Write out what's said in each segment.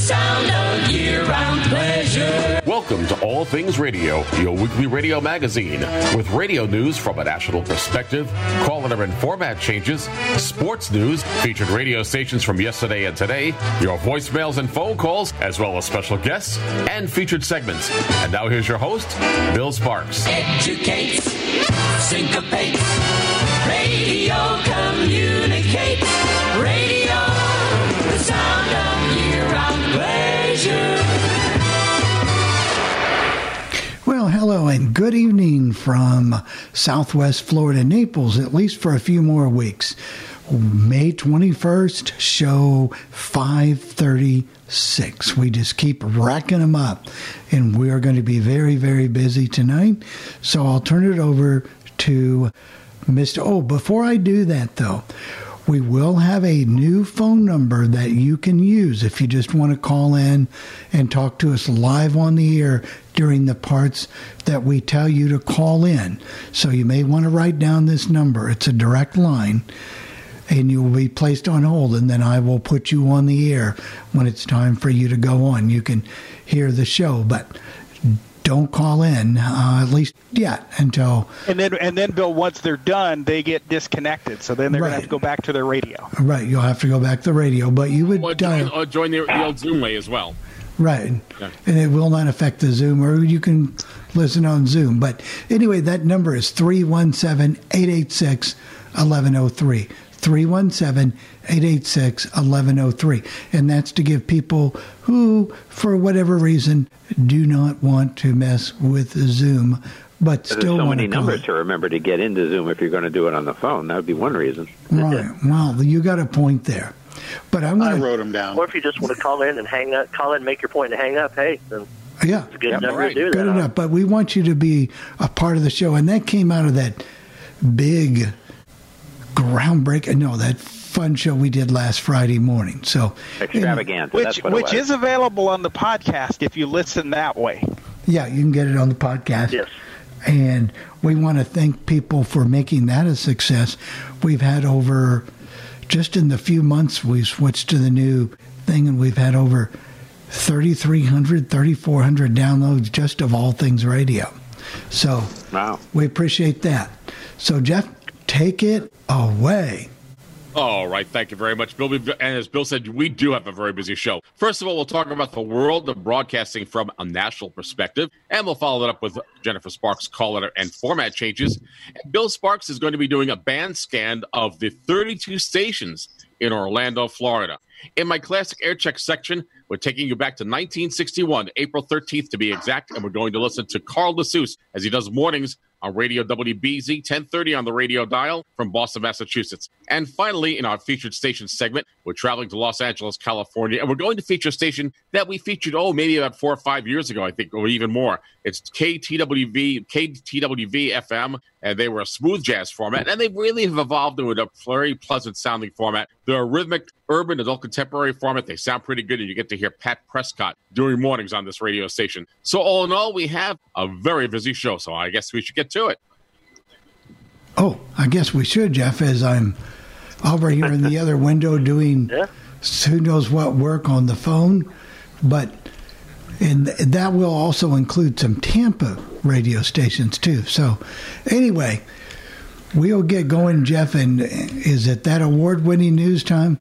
sound of year-round pleasure. Welcome to All Things Radio, your weekly radio magazine with radio news from a national perspective, calendar and format changes, sports news, featured radio stations from yesterday and today, your voicemails and phone calls, as well as special guests and featured segments. And now here's your host, Bill Sparks. Educates, syncopates, radio communicates. Hello and good evening from Southwest Florida, Naples, at least for a few more weeks. May 21st, show 536. We just keep racking them up, and we are going to be very, very busy tonight. So I'll turn it over to Mr. Oh, before I do that, though, we will have a new phone number that you can use if you just want to call in and talk to us live on the air during the parts that we tell you to call in. So you may want to write down this number. It's a direct line and you will be placed on hold and then I will put you on the air when it's time for you to go on. You can hear the show, but don't call in uh, at least yet until And then, and then, Bill, once they're done, they get disconnected. So then they're going to have to go back to their radio. right you'll have to go back to the radio but you would Or dial join, or join the, the old Zoom way as well. Right. Yeah. And it will not affect the Zoom, or you can listen on Zoom. But anyway, that number is 317 886 1103. 317 886 1103. And that's to give people who, for whatever reason, do not want to mess with Zoom, but There's still so want many to numbers to remember to get into Zoom if you're going to do it on the phone. That would be one reason. Right. Well, you got a point there. But I'm going to. wrote them down. Or if you just want to call in and hang up, call in, make your point, and hang up. Hey, then Yeah. it's a good Yep, number right. to do Good that. on. enough. But we want you to be a part of the show. And that came out of that big groundbreaking, no, that fun show we did last Friday morning. So, Extravaganza. Which, that's what it which was. is available on the podcast if you listen that way. yeah, you can get it on the podcast. Yes. And we want to thank people for making that a success. We've had over, just in the few months, we switched to the new thing, and we've had over 3,300, 3,400 downloads just of all things radio. So, Wow. we appreciate that. So, Jeff, take it away. All right, thank you very much, Bill. And as Bill said, we do have a very busy show. First of all, we'll talk about the world of broadcasting from a national perspective, and we'll follow that up with Jennifer Sparks' call letter and format changes. Bill Sparks is going to be doing a band scan of the 32 stations in Orlando, Florida. In my classic air check section, we're taking you back to 1961, April 13th to be exact, and we're going to listen to Carl DeSuze as he does mornings on Radio WBZ 1030 on the radio dial from Boston, Massachusetts. And finally, in our featured station segment, we're traveling to Los Angeles, California, and we're going to feature a station that we featured, oh, maybe about four or five years ago, I think, or even more. It's KTWV, KTWV FM, and they were a smooth jazz format, and they really have evolved into a very pleasant sounding format. They're a rhythmic, urban, adult contemporary format. They sound pretty good, and you get to hear Pat Prescott during mornings on this radio station. So, all in all, we have a very busy show, so I guess we should get to it. Oh, I guess we should, Jeff, as I'm over here in the other window doing Yeah. who knows what work on the phone. But and that will also include some Tampa radio stations too. So anyway, we'll get going, Jeff. And is it that award-winning news time?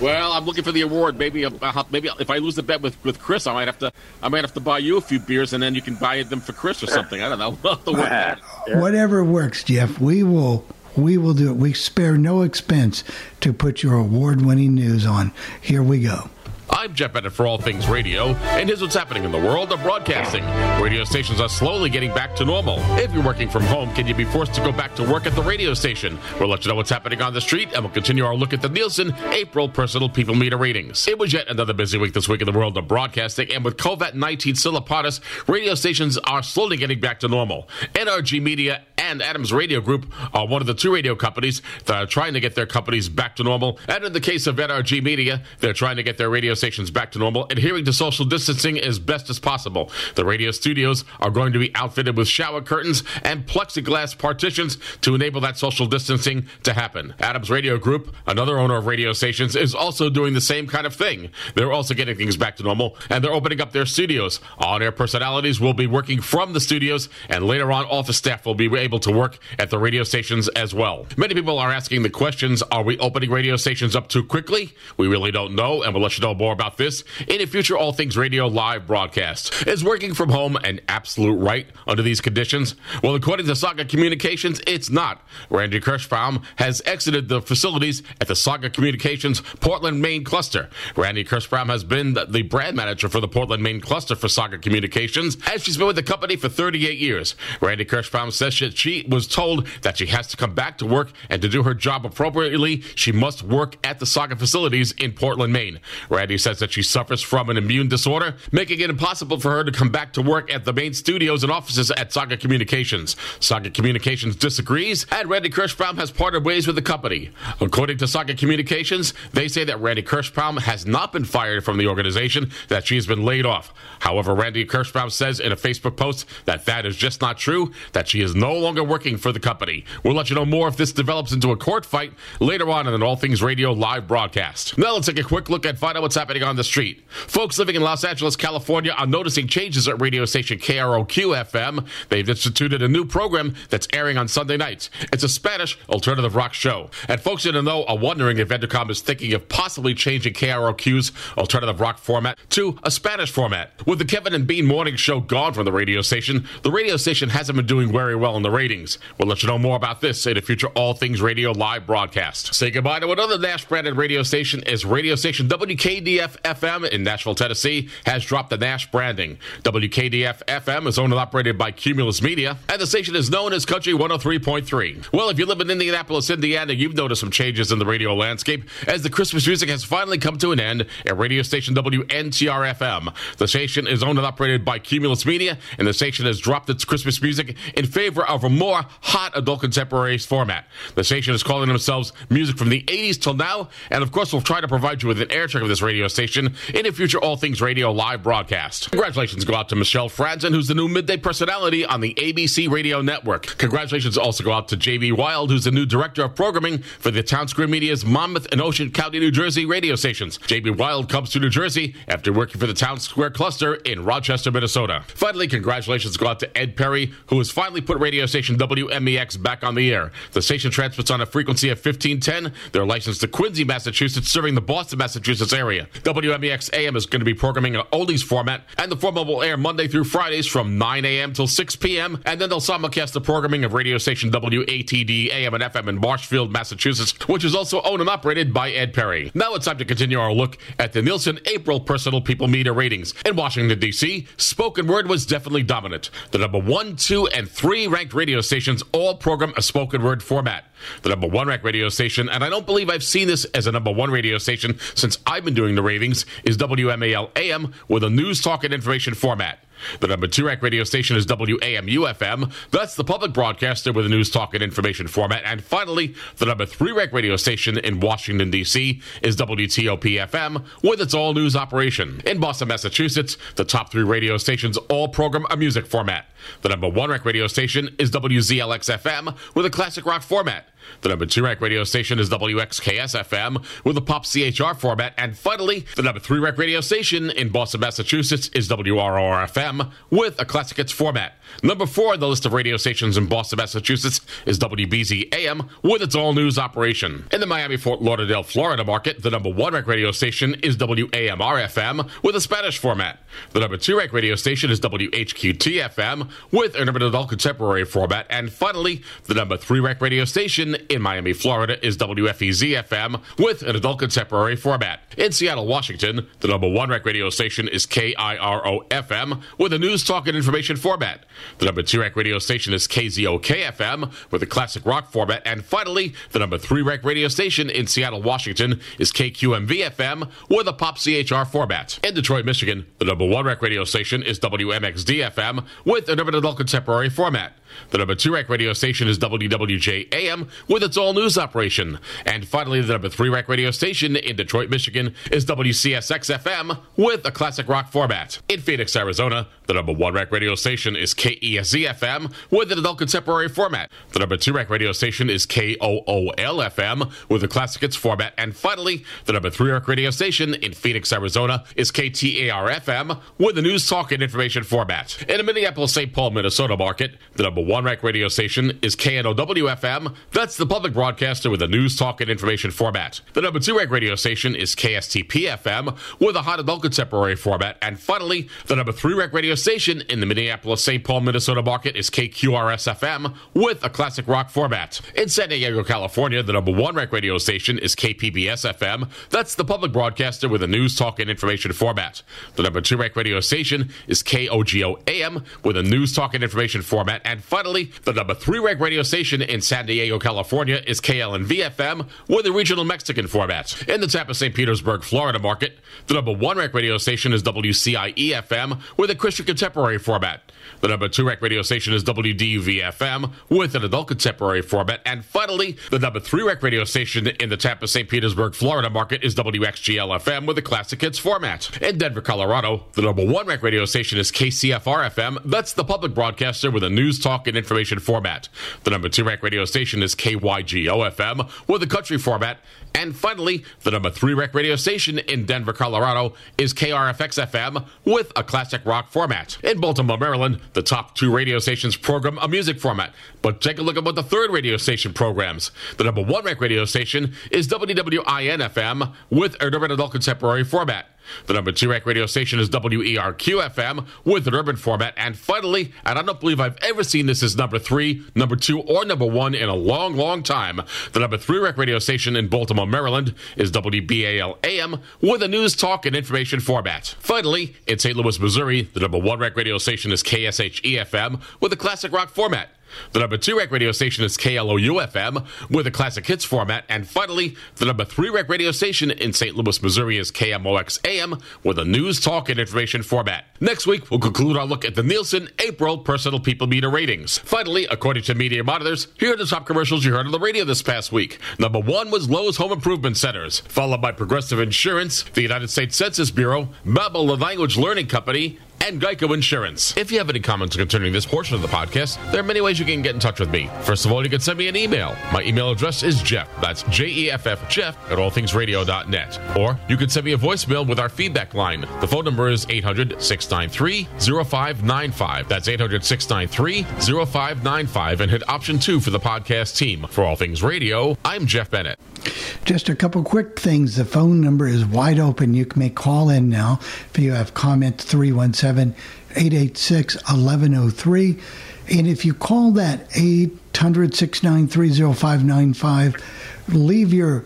Well, I'm looking for the award. Maybe, uh, maybe if I lose the bet with, with Chris, I might have to. I might have to buy you a few beers, and then you can buy them for Chris or something. I don't know. Whatever works, Jeff. We will. We will do it. We spare no expense to put your award-winning news on. Here we go. I'm Jeff Bennett for All Things Radio, and here's what's happening in the world of broadcasting. Radio stations are slowly getting back to normal. If you're working from home, can you be forced to go back to work at the radio station? We'll let you know what's happening on the street, and we'll continue our look at the Nielsen April Personal People Meter ratings. It was yet another busy week this week in the world of broadcasting, and with COVID 19 still upon us, radio stations are slowly getting back to normal. NRG Media and Adams Radio Group are one of the two radio companies that are trying to get their companies back to normal. And in the case of NRG Media, they're trying to get their radio stations back to normal, adhering to social distancing as best as possible. The radio studios are going to be outfitted with shower curtains and plexiglass partitions to enable that social distancing to happen. Adams Radio Group, another owner of radio stations, is also doing the same kind of thing. They're also getting things back to normal, and they're opening up their studios. On air personalities will be working from the studios, and later on, office staff will be able to work at the radio stations as well. Many people are asking the questions Are we opening radio stations up too quickly? We really don't know, and we'll let you know more about this in a future All Things Radio live broadcast. Is working from home an absolute right under these conditions? Well, according to Saga Communications, it's not. Randy Kirschbaum has exited the facilities at the Saga Communications Portland, Maine cluster. Randy Kirschbaum has been the brand manager for the Portland, Maine cluster for Saga Communications, and she's been with the company for 38 years. Randy Kirschbaum says that she was told that she has to come back to work and to do her job appropriately, she must work at the Saga facilities in Portland, Maine. Randy says that she suffers from an immune disorder, making it impossible for her to come back to work at the main studios and offices at Saga Communications. Saga Communications disagrees, and Randy Kirschbaum has parted ways with the company. According to Saga Communications, they say that Randy Kirschbaum has not been fired from the organization, that she has been laid off. However, Randy Kirschbaum says in a Facebook post that that is just not true, that she is no longer working for the company. We'll let you know more if this develops into a court fight later on in an All Things Radio live broadcast. Now let's take a quick look and find out what's happening on the street. Folks living in Los Angeles, California are noticing changes at radio station KROQ FM. They've instituted a new program that's airing on Sunday nights. It's a Spanish alternative rock show. And folks in the know are wondering if Entercom is thinking of possibly changing KROQ's alternative rock format to a Spanish format. With the Kevin and Bean morning show gone from the radio station, the radio station hasn't been doing very well in the ratings. We'll let you know more about this in a future All Things Radio live broadcast. Say goodbye to another Nash branded radio station as radio station WKDF FM in Nashville, Tennessee has dropped the Nash branding. WKDF FM is owned and operated by Cumulus Media, and the station is known as Country 103.3. Well, if you live in Indianapolis, Indiana, you've noticed some changes in the radio landscape as the Christmas music has finally come to an end at radio station WNTR FM. The station is owned and operated by Cumulus Media, and the station has dropped its Christmas music in favor of a more hot adult contemporary format. The station is calling themselves Music from the 80s till now, and of course, we'll try to provide you with an air check of this radio station in a future All Things Radio live broadcast. Congratulations go out to Michelle Franzen, who's the new midday personality on the ABC Radio Network. Congratulations also go out to JB Wild, who's the new director of programming for the Townsquare Media's Monmouth and Ocean County, New Jersey radio stations. JB Wild comes to New Jersey after working for the Town Square cluster in Rochester, Minnesota. Finally, congratulations go out to Ed Perry, who has finally put radio station WMEX back on the air. The station transmits on a frequency of 1510. They're licensed to Quincy, Massachusetts, serving the Boston, Massachusetts area. WMEX AM is going to be programming an oldies format, and the format will air Monday through Fridays from 9 a.m. till 6 p.m., and then they'll simulcast the programming of radio station WATD AM and FM in Marshfield, Massachusetts, which is also owned and operated by Ed Perry. Now it's time to continue our look at the Nielsen April Personal People Meter ratings. In Washington, D.C., spoken word was definitely dominant. The number one, two, and three ranked radio stations all program a spoken word format. The number one ranked radio station, and I don't believe I've seen this as a number one radio station since I've been doing the ratings, is WMAL AM with a news, talk, and information format. The number two ranked radio station is WAMU FM. That's the public broadcaster with a news, talk, and information format. And finally, the number three ranked radio station in Washington, D.C. is WTOP FM with its all news operation. In Boston, Massachusetts, the top three radio stations all program a music format. The number one ranked radio station is WZLX FM with a classic rock format. The number two ranked radio station is WXKS FM with a pop CHR format. And finally, the number three ranked radio station in Boston, Massachusetts is WROR FM with a classic hits format. Number four on the list of radio stations in Boston, Massachusetts is WBZ AM with its all news operation. In the Miami Fort Lauderdale, Florida market, the number one ranked radio station is WAMR FM with a Spanish format. The number two ranked radio station is WHQT FM with an urban adult contemporary format. And finally, the number three ranked radio station in Miami, Florida is WFEZ FM with an adult contemporary format. In Seattle, Washington, the number one rec radio station is KIRO FM with a news, talk, and information format. The number two rec radio station is KZOK FM with a classic rock format. And finally, the number three rec radio station in Seattle, Washington is KQMV FM with a pop CHR format. In Detroit, Michigan, the number one rec radio station is WMXD FM with an urban adult contemporary format. The number two rec radio station is WWJ AM with its all news operation. And finally, the number three rec radio station in Detroit, Michigan is WCSX FM with a classic rock format. In Phoenix, Arizona, the number one rec radio station is KESZ FM with an adult contemporary format. The number two rec radio station is KOOL FM with a classic hits format. And finally, the number three rec radio station in Phoenix, Arizona is KTAR FM with a news, talk, and information format. In the Minneapolis, St. Paul, Minnesota market, the number one rec radio station is KNOW FM. That's the public broadcaster with a news, talk, and information format. The number two rec radio station is KSTP FM with a hot adult contemporary format. And finally, the number three rec radio station in the Minneapolis, St. Paul, Minnesota market is KQRS FM with a classic rock format. In San Diego, California, the number one rec radio station is KPBS FM. That's the public broadcaster with a news, talk, and information format. The number two rec radio station is KOGO AM with a news, talk, and information format. And finally, the number three rec radio station in San Diego, California is KLNV FM with a regional Mexican format. In the Tampa, St. Petersburg, Florida market, the number one rec radio station is WCIE FM with a Christian contemporary format. The number two rec radio station is WDUV FM with an adult contemporary format. And finally, the number three rec radio station in the Tampa, St. Petersburg, Florida market is WXGL FM with a classic hits format. In Denver, Colorado, the number one rec radio station is KCFR FM. That's the public broadcaster with a news, talk, and information format. The number two rec radio station is KYGO FM with a country format. And finally, the number three rec radio station in Denver, Colorado is KRFX FM with a classic rock format. In Baltimore, Maryland, the top two radio stations program a music format. But take a look at what the third radio station programs. The number one rec radio station is WWIN FM with an urban adult contemporary format. The number two rec radio station is WERQ FM with an urban format. And finally, and I don't believe I've ever seen this as number three, number two, or number one in a long, long time, the number three rec radio station in Baltimore, Maryland is WBAL AM with a news, talk, and information format. Finally, in St. Louis, Missouri, the number one rec radio station is KSHE FM with a classic rock format. The number two rec radio station is KLOU FM with a classic hits format. And finally, the number three rec radio station in St. Louis, Missouri is KMOX AM with a news, talk, and information format. Next week, we'll conclude our look at the Nielsen April Personal People Meter ratings. Finally, according to Media Monitors, here are the top commercials you heard on the radio this past week. Number one was Lowe's Home Improvement Centers, followed by Progressive Insurance, the United States Census Bureau, Babbel the Language Learning Company, and Geico Insurance. If you have any comments concerning this portion of the podcast, there are many ways you can get in touch with me. First of all, you can send me an email. My email address is Jeff. That's J E F F Jeff at allthingsradio.net. Or you can send me a voicemail with our feedback line. The phone number is 800 693 0595. That's 800 693 0595 and hit option two for the podcast team. For All Things Radio, I'm Jeff Bennett. Just a couple quick things. The phone number is wide open. You may call in now if you have comments 317 886 1103. And if you call that 800 693 0595, leave your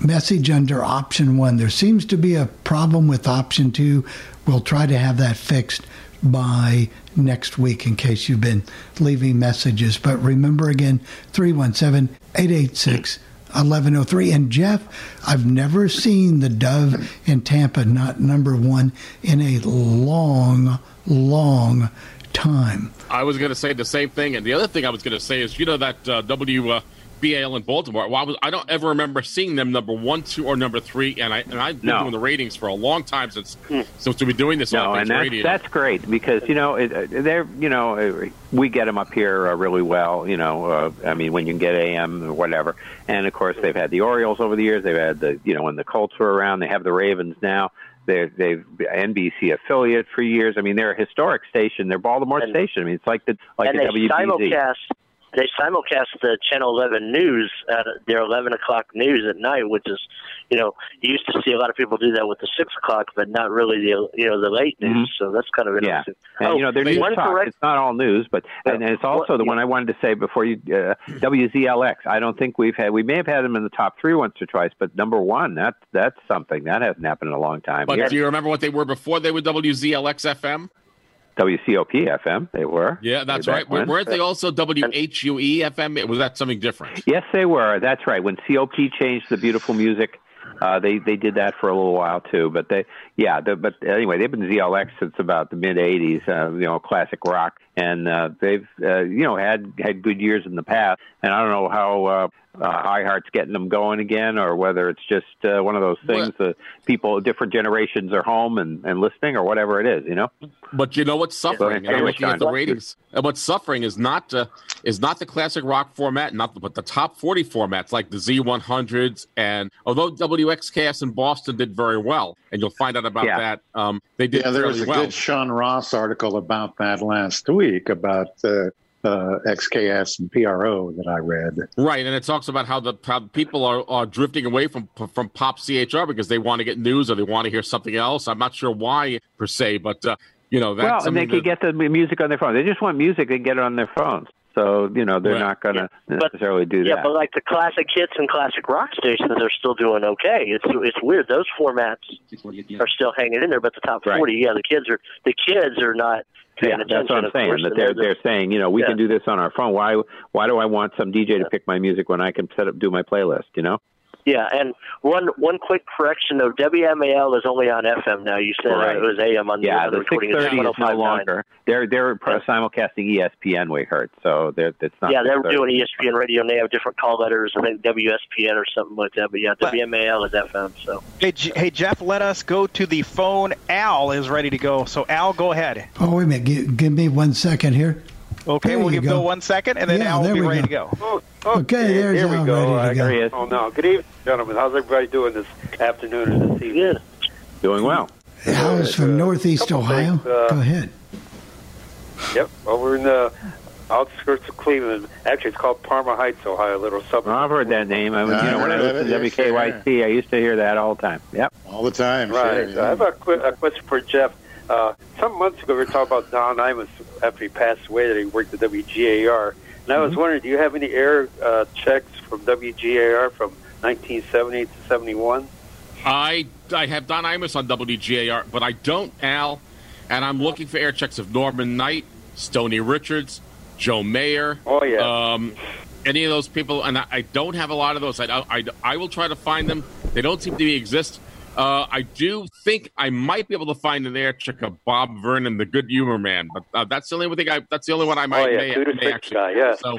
message under option one. There seems to be a problem with option two. We'll try to have that fixed by next week in case you've been leaving messages. But remember again 317 886 1103. And Jeff, I've never seen the Dove in Tampa not number one in a long, long time. I was going to say the same thing, and the other thing I was going to say is, you know, that uh, WBAL in Baltimore. Well, I, was, I don't ever remember seeing them number one, two, or number three, and I and I've been No. doing the ratings for a long time since since we've been doing this. No, and that's radio. that's great because you know it, uh, they're you know uh, we get them up here uh, really well. You know, uh, I mean when you can get AM or whatever, and of course they've had the Orioles over the years. They've had the you know when the Colts were around. They have the Ravens now. They're they've NBC affiliate for years. I mean they're a historic station. They're Baltimore And- station. I mean it's like the like and the they WBZ. simulcast they simulcast the Channel 11 news at their 11 o'clock news at night, which is, you know, you used to see a lot of people do that with the six o'clock, but not really the you know the late news. Mhm. So that's kind of Yeah, interesting. and oh, you know, their news one talk. correct- It's not all news, but and, and it's also Well, the yeah. one I wanted to say before you. Uh, WZLX. I don't think we've had. We may have had them in the top three once or twice, but number one, that that's something that hasn't happened in a long time. But here. do you remember what they were before they were WZLX FM? WCOP FM. They were. Yeah, that's right. when. Weren't they also WHUE FM? Was that something different? Yes, they were. That's right. When COP changed the beautiful music, uh, they they did that for a little while too. But they, yeah. The, but anyway, they've been ZLX since about the mid '80s. Uh, you know, classic rock, and uh, they've uh, you know had had good years in the past. And I don't know how uh, uh, iHeart's getting them going again, or whether it's just uh, one of those things that people, different generations are home and, and listening, or whatever it is. You know. But you know what's suffering? And I'm Anyway, looking at the ratings. And what's suffering is not uh, is not the classic rock format, not the, but the top forty formats like the Z100s. And although WXKS in Boston did very well, and you'll find out about Yeah. that, um, they did Yeah, there was a well. good Sean Ross article about that last week about uh, uh, XKS and PRO that I read. Right, and it talks about how the how people are, are drifting away from from pop CHR because they want to get news or they want to hear something else. I'm not sure why per se, but uh, you know that's well, and they can that- get the music on their phone. They just want music; they can get it on their phones. So you know they're Right. not going to But- necessarily do Yeah, that. Yeah, but like the classic hits and classic rock stations are still doing okay. It's it's weird. Those formats are still hanging in there, but the top Right. forty, yeah, the kids are the kids are not paying yeah, attention. that's what I'm saying. course, That they're they're saying, you know, we Yeah. can do this on our phone. Why why do I want some DJ to pick my music when I can set up do my playlist? You know? Yeah, and one one quick correction though, WMAL is only on FM now. You said uh, Right. it was AM on the, Yeah, on the the recording. six It's is no longer. They're they're pro- simulcasting ESPN. We heard, so they're it's not. Yeah, they're doing ESPN radio, and they have different call letters. I think WSPN or something like that. But yeah, But- WMAL is FM. So Hey, J- hey, Jeff, let us go to the phone. Al is ready to go. So, Al, go ahead. Oh, wait a minute. Give, give me one second here. Okay, There we'll give go. Bill one second, and then Yeah, Al will be ready go. to go. Oh, Okay, there's here we Al go. ready to I- go. There he is. Oh no! Good evening, gentlemen. How's everybody doing this afternoon and this evening? good. doing well. Al's from uh, Northeast Ohio. things, uh, Go ahead. Yep, over in the outskirts of Cleveland. Actually, it's called Parma Heights, Ohio, a little suburb. Well, I've heard that name. I, was- you know, when I heard listened to it, yes, WKYC, I used to hear that all the time. Yep. All the time. Right. Sure, yeah. I have a, qu- a question for Jeff. Uh, some months ago, we were talking about Don Imus after he passed away that he worked at WGAR. And I was wondering, do you have any air uh, checks from WGAR from 1970 to 71? I I have Don Imus on WGAR, but I don't Al, and I'm looking for air checks of Norman Knight, Stony Richards, Joe Mayer. Oh, yeah. Um, any of those people, and I, I don't have a lot of those. I, I, I will try to find them. They don't seem to exist. Uh, I do think I might be able to find an air check of Bob Vernon, the Good Humor Man, but uh, that's the only thing I. That's the only one I might. Oh, yeah, may, to may six actually. guy, yeah. So,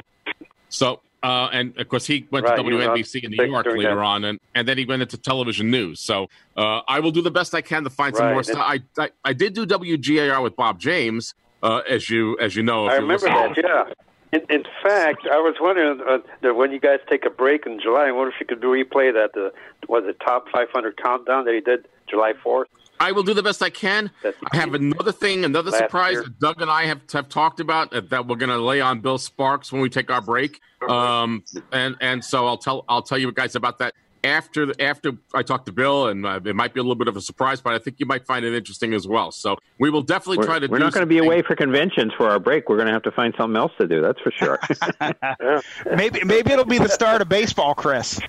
so uh, and of course he went Right, to he was on WNBC in New York later on, and, and then he went into television news. So uh, I will do the best I can to find some Right, more stuff. I, I I did do WGAR with Bob James, uh, as you as you know. I remember that, yeah. In, in fact, I was wondering uh, that when you guys take a break in July, I wonder if you could replay that. The was it top 500 countdown that he did July 4th? I will do the best I can. That's- I have another thing, another surprise year. that Doug and I have, have talked about uh, that we're going to lay on Bill Sparks when we take our break. Um, and and so I'll tell I'll tell you guys about that after the, after I talk to Bill, and uh, it might be a little bit of a surprise, but I think you might find it interesting as well. So we will definitely We're, try to. we're do not going to be something- away for conventions for our break. We're going to have to find something else to do. That's for sure. Maybe maybe it'll be the start of baseball, Chris.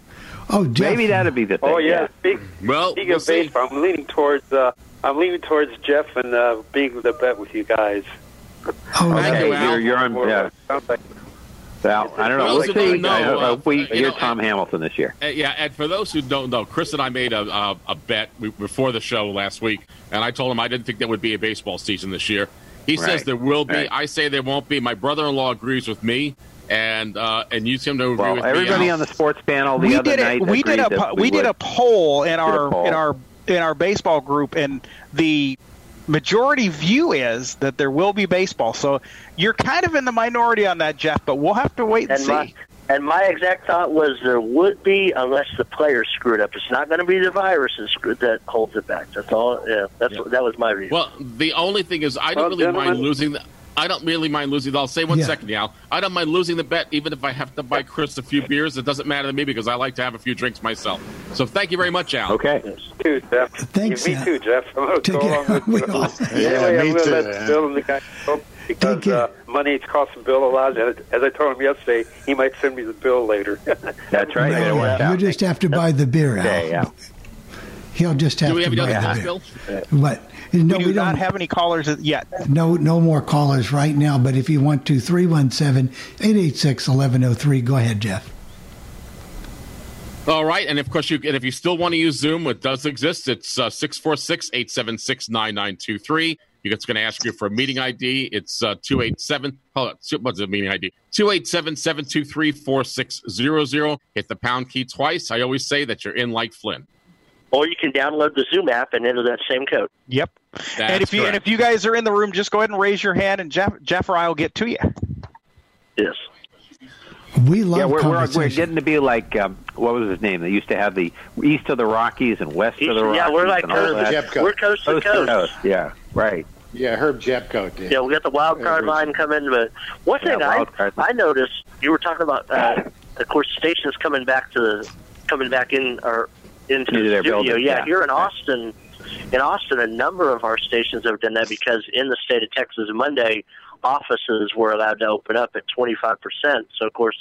Oh, Jeff. Maybe that'd be the thing. Oh yeah. Speak, Well, speaking we'll of see. baseball, I'm leaning towards uh, I'm leaning towards Jeff and uh, being the bet with you guys. Oh, Thank Okay, you, Al. you're, you're on. More- Yeah. Sounds like- Well, I don't know. For We'll those see. know, I hope- I uh, hope we, you you're know, Tom Hamilton this year. Uh, yeah, and for those who don't know, Chris and I made a, a, a bet before the show last week, and I told him I didn't think there would be a baseball season this year. He says there will be. Right. I say there won't be. My brother-in-law agrees with me, and uh, and you seem to agree Well, with everybody me. On the sports panel the we other did night a we did a agreed po- that we did a poll in our poll. in our in our baseball group, and the majority view is that there will be baseball. So you're kind of in the minority on that, Jeff. But we'll have to wait and, And see. my and my exact thought was there would be unless the players screwed up. It's not going to be the virus that, holds it back. That's all. Yeah, that's Yeah. that was my view. Well, the only thing is, I don't Well, really mind losing. The, I don't really mind losing. I'll say one Yeah. second, Al. I don't mind losing the bet, even if I have to buy Chris a few beers. It doesn't matter to me because I like to have a few drinks myself. So thank you very much, Al. Okay. too, Jeff. Thanks, Yeah, me uh, too, Jeff. I'm gonna take go care. along with We you. all- Yeah, Anyway, me I'm gonna too, let. Bill and the guy because uh, money it's costing Bill a lot. And as I told him yesterday, he might send me the bill later. That's right. Yeah, you just have to buy the beer out. Yeah, yeah. He'll just have Do we to have any buy other the news, beer. Bill? What? No, we we, do not don't have any callers yet. No, no more callers right now. But if you want to, 317-886-1103. Go ahead, Jeff. All right, and of course, you and if you still want to use Zoom, it does exist. It's uh, 646-876-9923. It's going to ask you for a meeting ID. It's uh, 287. Hold on. What's the meeting ID? 287-723-4600. Hit the pound key twice. I always say that you're in like Flynn. Or you can download the Zoom app and enter that same code. Yep. That's and if you and if you guys are in the room, just go ahead and raise your hand, and Jeff Jeff or I will get to you. Yes. We love Yeah, we're, we're, we're getting to be like um, what was his name? They used to have the east of the Rockies and west of the Rockies. yeah, we're like and all coast, we're coast to Coast to coast. coast. Yeah, right. Yeah, Herb Jepko did. Yeah, we got the wild card Yeah, line coming. But one Yeah, thing I. I noticed you were talking about, uh, of course, stations coming back to the coming back in or into Into the their studio. building, yeah, yeah. here in Austin, in Austin, a number of our stations have done that because in the state of Texas, Monday offices were allowed to open up at twenty five percent. So of course,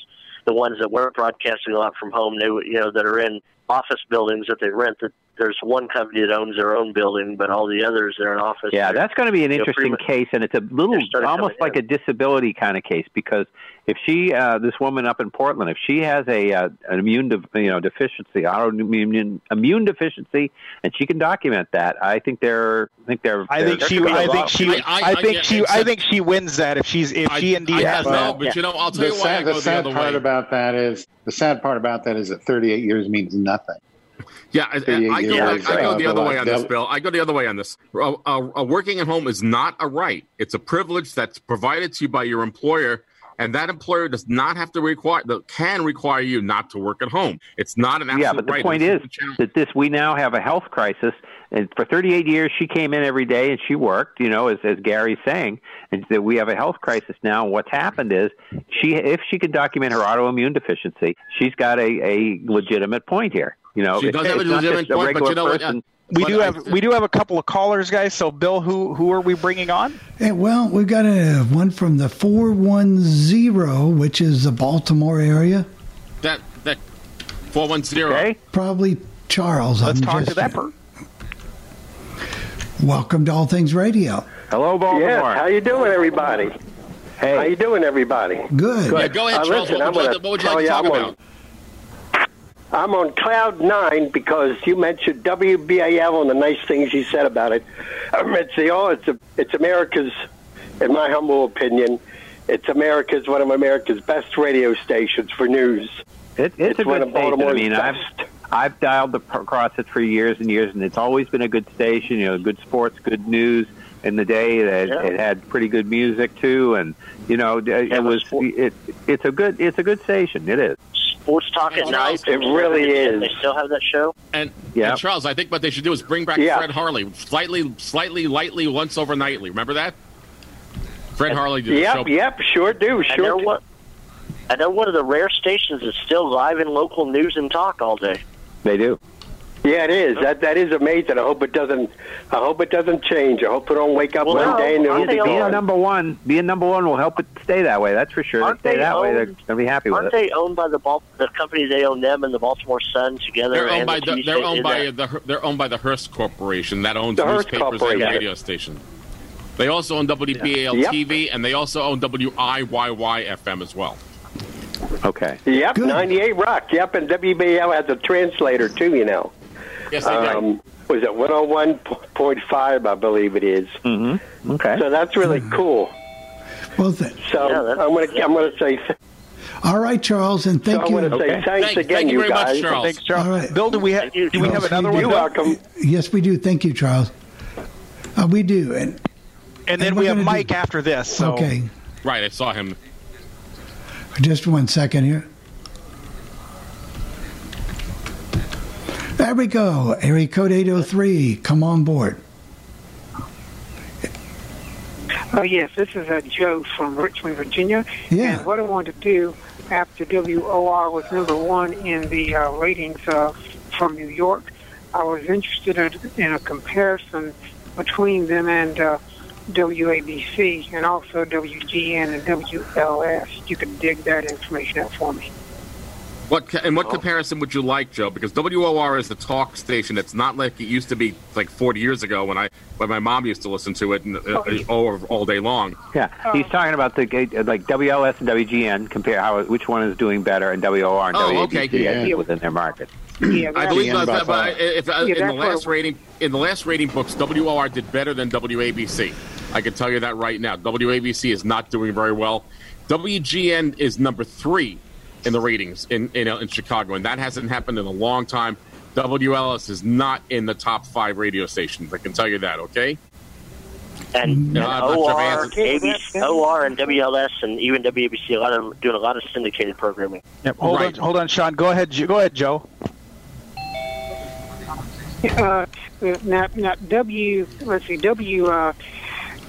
the ones that weren't broadcasting a lot from home, they you know that are in office buildings that they rent. That there's one company that owns their own building, but all the others they're in office. Yeah, that's going to be an You know, interesting case, and it's a little almost like a disability kind of case because if she, uh, this woman up in Portland, if she has a uh, an immune, de- you know, deficiency, autoimmune immune deficiency, and she can document that, I think they're, I think they're. I think she. they're I think she. I- I- I think she. it's I a- think she wins that if she's if I, she indeed I has. know, well, but yeah. you know, I'll tell The you why I sad, go the the sad other part way. about that is the sad part about that is that 38 years means nothing. Yeah, I, I, 38 I go, years, I go uh, the other way on this, Bill. I go the other way on this. A, a, a working at home is not a right; it's a privilege that's provided to you by your employer, and that employer does not have to require, that can require you not to work at home. It's not an absolute Yeah, but the right. point is that this we now have a health crisis, and for 38 years she came in every day and she worked. You know, as as Gary's saying, and that we have a health crisis now. And what's happened is she, if she could document her autoimmune deficiency, she's got a a legitimate point here. You know, She does have a legitimate point, but you know what? Person. we But do I have we do have a couple of callers, guys. So Bill, who who are we bringing on? Eh, well, we've got a one from the 410, which is the Baltimore area. that that four one zero. Okay, Probably Charles. Let's I'm talk to that person. Welcome to All Things Radio. hello Baltimore. Yes, how you doing, everybody? hey, How you doing, everybody? Good. Yeah, go ahead, Uh, Charles. listen, what, I'm would you, gonna like- what would you like to you talk I'm on- about? I'm on cloud nine because you mentioned WBAL and the nice things you said about it. Um, it's the oh, it's a, it's America's, in my humble opinion, it's America's one of America's best radio stations for news. It, it's, a one good of station. I mean, I've. I've dialed across it for years and years, and it's always been a good station. You know, good sports, good news in the day. It, Yeah. it had pretty good music too, and you know, it, it Yeah, the was it. It's a good it's a good station. It is. Sports Talk at Night. It really is. They still have that show. And, Yeah. and Charles, I think what they should do is bring back Yeah. Fred Harley, slightly, slightly, lightly, once over nightly. Remember that? Fred Harley did the Yep, show. yep, sure do, sure they're do. one. And they're one of the rare stations that's still live in local news and talk all day. They do. Yeah, it is. That that is amazing. I hope it doesn't. I hope it doesn't change. I hope it don't wake up Well, one day and it'll be they Being gone. number one, being number one will help it stay that way. That's for sure. Aren't they stay they that way, owned- they're going to be happy with Aren't they owned by the Bal- the company they own them and the Baltimore Sun together? They're owned and by the the, they're owned by that- the they're owned by the Hearst Corporation that owns The Hearst newspapers and radio station. They also own WBAL Yep. TV and they also own WIYY FM as well. Okay. Yep, Good. 98 Rock. Yep, and WBL has a translator too. You know. Yes, they do. Um, was it 101.5? I believe it is. Mm-hmm. Okay. So that's really cool. Well, th- So Yeah, I'm gonna I'm gonna say th- all right, Charles, and so thank I'm you. gonna say Okay. thanks Thank- again, thank you very much, guys. Charles. Thanks, Charles. All right. Bill, do we have Thank you, do we have another We one? You're welcome. Yes, we do. Thank you, Charles. Uh, we do. And And then And we have gonna do- Mike after this. So okay, Right, I saw him. just one second here. There we go. Area code 803. Come on board. Oh, yes, this is uh, Joe from Richmond, Virginia. Yeah. And what I wanted to do after WOR was number one in the uh, ratings uh, from New York, I was interested in, in a comparison between them and uh, WABC and also WGN and WLS. You can dig that information out for me. What ca- and what comparison would you like, Joe? Because WOR is the talk station. It's not like it used to be like 40 years ago when I when my mom used to listen to it and, uh, all, all day long. Yeah, he's talking about the uh, like WLS and WGN. Compare how which one is doing better, and WOR and Oh, WABC okay. I Yeah. within their market. Yeah, I believe Yeah, that, by that- far. if, uh, Yeah, in the that's last what- rating in the last rating books, WOR did better than WABC. I can tell you that right now. WABC is not doing very well. WGN is number three in the ratings in in, uh, in Chicago, and that hasn't happened in a long time. WLS is not in the top five radio stations. I can tell you that. Okay. And, No, and I'm sure OR, ABC, OR, and WLS, and even WABC, a lot of them doing a lot of syndicated programming. Yep. Hold Right. on, hold on, Sean. Go ahead. Go ahead, Joe. Uh, now, now W, let's see, W, uh,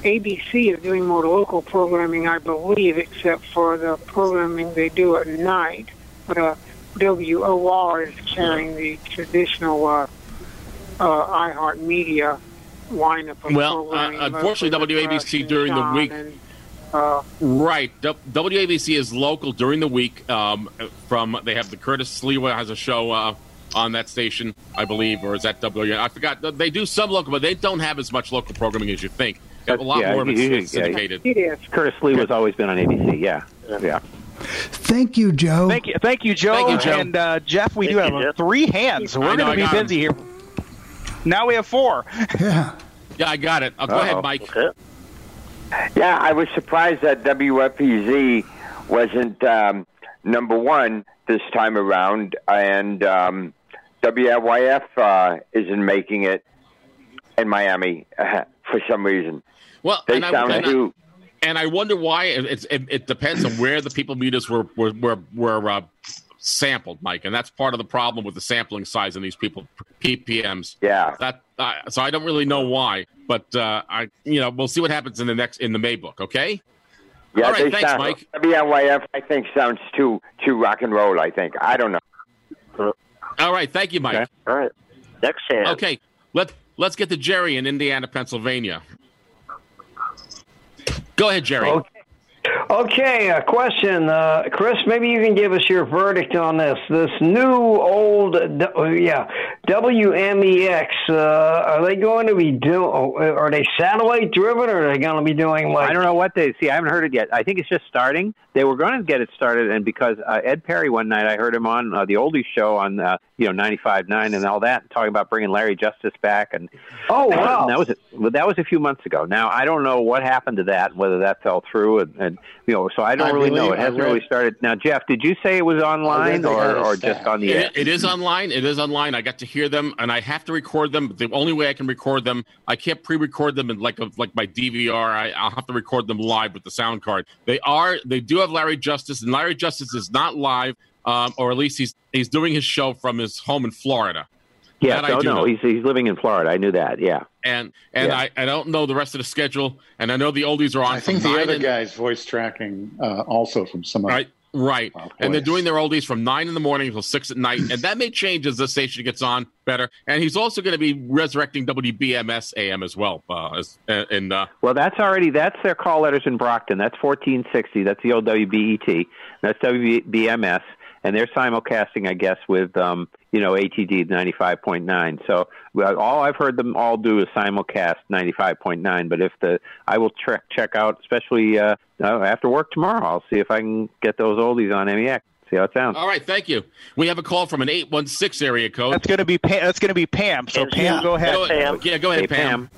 ABC is doing more local programming, I believe, except for the programming they do at night. But uh, WOR is carrying the traditional uh, uh, iHeartMedia lineup of Well, uh, programming. unfortunately, mostly with WABC during the week- and, uh, Right. W- WABC is local during the week. Um, from they have the Curtis Sliwa has a show uh, on that station, I believe, or is that W? I forgot. They do some local, but they don't have as much local programming as you think. They have a lot Yeah, more of it usually- yeah. syndicated. it is. Curtis Sliwa's always been on ABC. Yeah, yeah. Thank you, Joe. Thank you, thank you, Joe. Thank you, Joe. And uh, Jeff, we Thank do you, have Jeff. three hands. I We're going to be got 'em. busy here. Now we have four. Yeah. Yeah, I got it. Uh, go Uh-oh. ahead, Mike. Okay. Yeah, I was surprised that WFPZ wasn't um, number one this time around, and um, WLYF uh, isn't making it in Miami uh, for some reason. Well, and I, and, I, and I wonder why. It, it's- it, it depends on where the people meters were were were, were uh, sampled, Mike, and that's part of the problem with the sampling size in these people PPMs. Yeah. That uh, so I don't really know why, but uh, I you know we'll see what happens in the next in the May book. Okay. Yeah, All right, thanks, sound, Mike. WLYF, I think, sounds too too rock and roll. I think I don't know. All right. Thank you, Mike. Okay. All right. Next hand. Okay. Let let's get to Jerry in Indiana, Pennsylvania. Go ahead, Jerry. Okay. Okay, a question, uh, Chris. Maybe you can give us your verdict on this. This new old, uh, yeah, WMEX. Uh, are they going to be do? Are they satellite driven, or are they going to be doing like? I don't know what they see. I haven't heard it yet. I think it's just starting. They were going to get it started, and because uh, Ed Perry one night, I heard him on uh, the oldies show on uh, you know ninety five nine and all that, talking about bringing Larry Justice back. And Oh wow! that was well, that was a few months ago. Now I don't know what happened to that, whether that fell through, and, and you know, so I don't I really know. It I hasn't read- really started. Now, Jeff, did you say it was online or, or just on the air? It, it is online. It is online. I got to hear them, and I have to record them. The only way I can record them, I can't pre-record them in like a, like my DVR. I, I'll have to record them live with the sound card. They are. They do have Larry Justice, and Larry Justice is not live, um, or at least he's he's doing his show from his home in Florida. Yeah, That I so do no, know. he's he's living in Florida. I knew that. Yeah. And and Yeah. I, I don't know the rest of the schedule, and I know the oldies are on. I think from the other and- guy's voice tracking uh, also from some other. Right, right. Oh, and they're doing their oldies from nine in the morning until six at night, and that may change as the station gets on better. And he's also going to be resurrecting WBMS AM as well. Uh, as, uh, and uh, Well, that's already that's their call letters in Brockton. That's fourteen sixty. That's the old WBET. That's WBMS, and they're simulcasting, I guess, with um, you know ATD ninety five point nine. So all I've heard them all do is simulcast ninety five point nine. But if the I will check check out, especially uh, uh, after work tomorrow. I'll see if I can get those oldies on MEX. See how it sounds. all right, thank you. We have a call from an eight one six area code. That's going to be Pam, that's going to be Pam. So Pam, Yeah. go ahead. Go- Pam. Yeah, go ahead, Hey, Pam.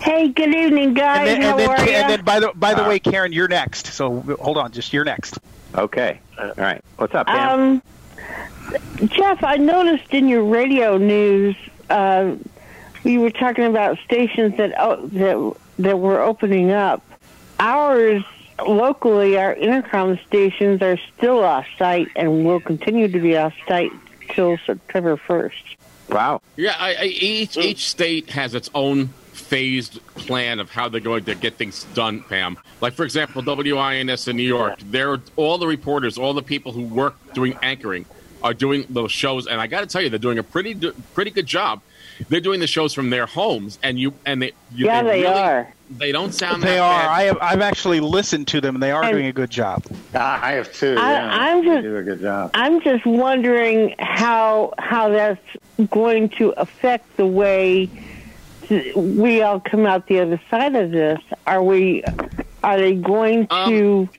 Hey, good evening, And guys. then, How and, then, are and then by the by the Uh, way, Karen, you're next. So hold on, just you're next. Okay. All right. What's up, Pam? um, Jeff, I noticed in your radio news uh, you were talking about stations that oh, that that were opening up. Ours locally, our Entercom stations are still off site and will continue to be off site till September first. wow. Yeah, I, I, each each state has its own phased plan of how they're going to get things done, Pam. Like, for example, WINS in New York, there all the reporters, all the people who work doing anchoring are doing those shows, and I got to tell you, they're doing a pretty pretty good job. They're doing the shows from their homes, and you and they you, Yeah, they really- are. They don't sound. They that are. bad. I have, I've actually listened to them, and they are And- doing a good job. I have too. I- yeah. I'm They just- do a good job. I'm just wondering how how that's going to affect the way we all come out the other side of this. Are we? Are they going to? Um,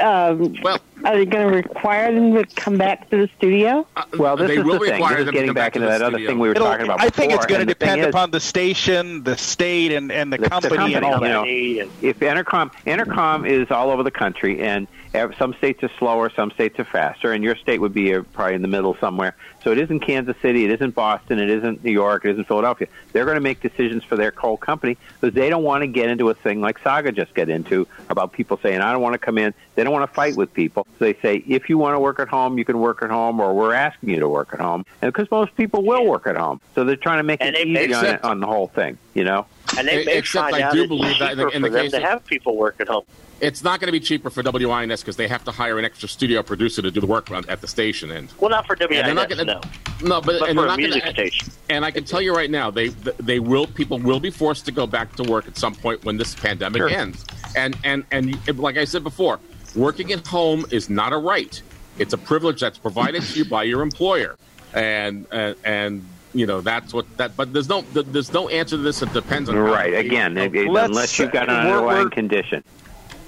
Um, well, are they going to require them to come back to the studio? Uh, well, this They is will the thing. require This is them getting back back into the that other thing we were It'll- talking about I think it's going to and the thing depend is- upon the station, the state, and, and the, the, company, the and all that. you know, if Entercom Entercom is all over the country, and ev- some states are slower, some states are faster, and your state would be uh, probably in the middle somewhere. So it isn't Kansas City, it isn't Boston, it isn't New York, it isn't Philadelphia. They're going to make decisions for their coal company because they don't want to get into a thing like Saga just get into about people saying, "I don't want to come in." They don't want to fight with people. So they say, "If you want to work at home, you can work at home, or we're asking you to work at home." And because most people will work at home, so they're trying to make And it easy on, on the whole thing. You know. And they may Except find I out do believe that in the- in the case to have people work at home. It's not going to be cheaper for WINS because they have to hire an extra studio producer to do the work at the station, and Well, not for WINS, not gonna, no. no, but, But and for a music gonna, station. And I can tell you right now, they they will people will be forced to go back to work at some point when this pandemic Sure. ends. And and and like I said before, working at home is not a right; it's a privilege that's provided to you by your employer, and and, and you know that's what that. But there's no there's no answer to this. It depends on Right. Again, it- it- unless you've got an we're- underlying we're- condition.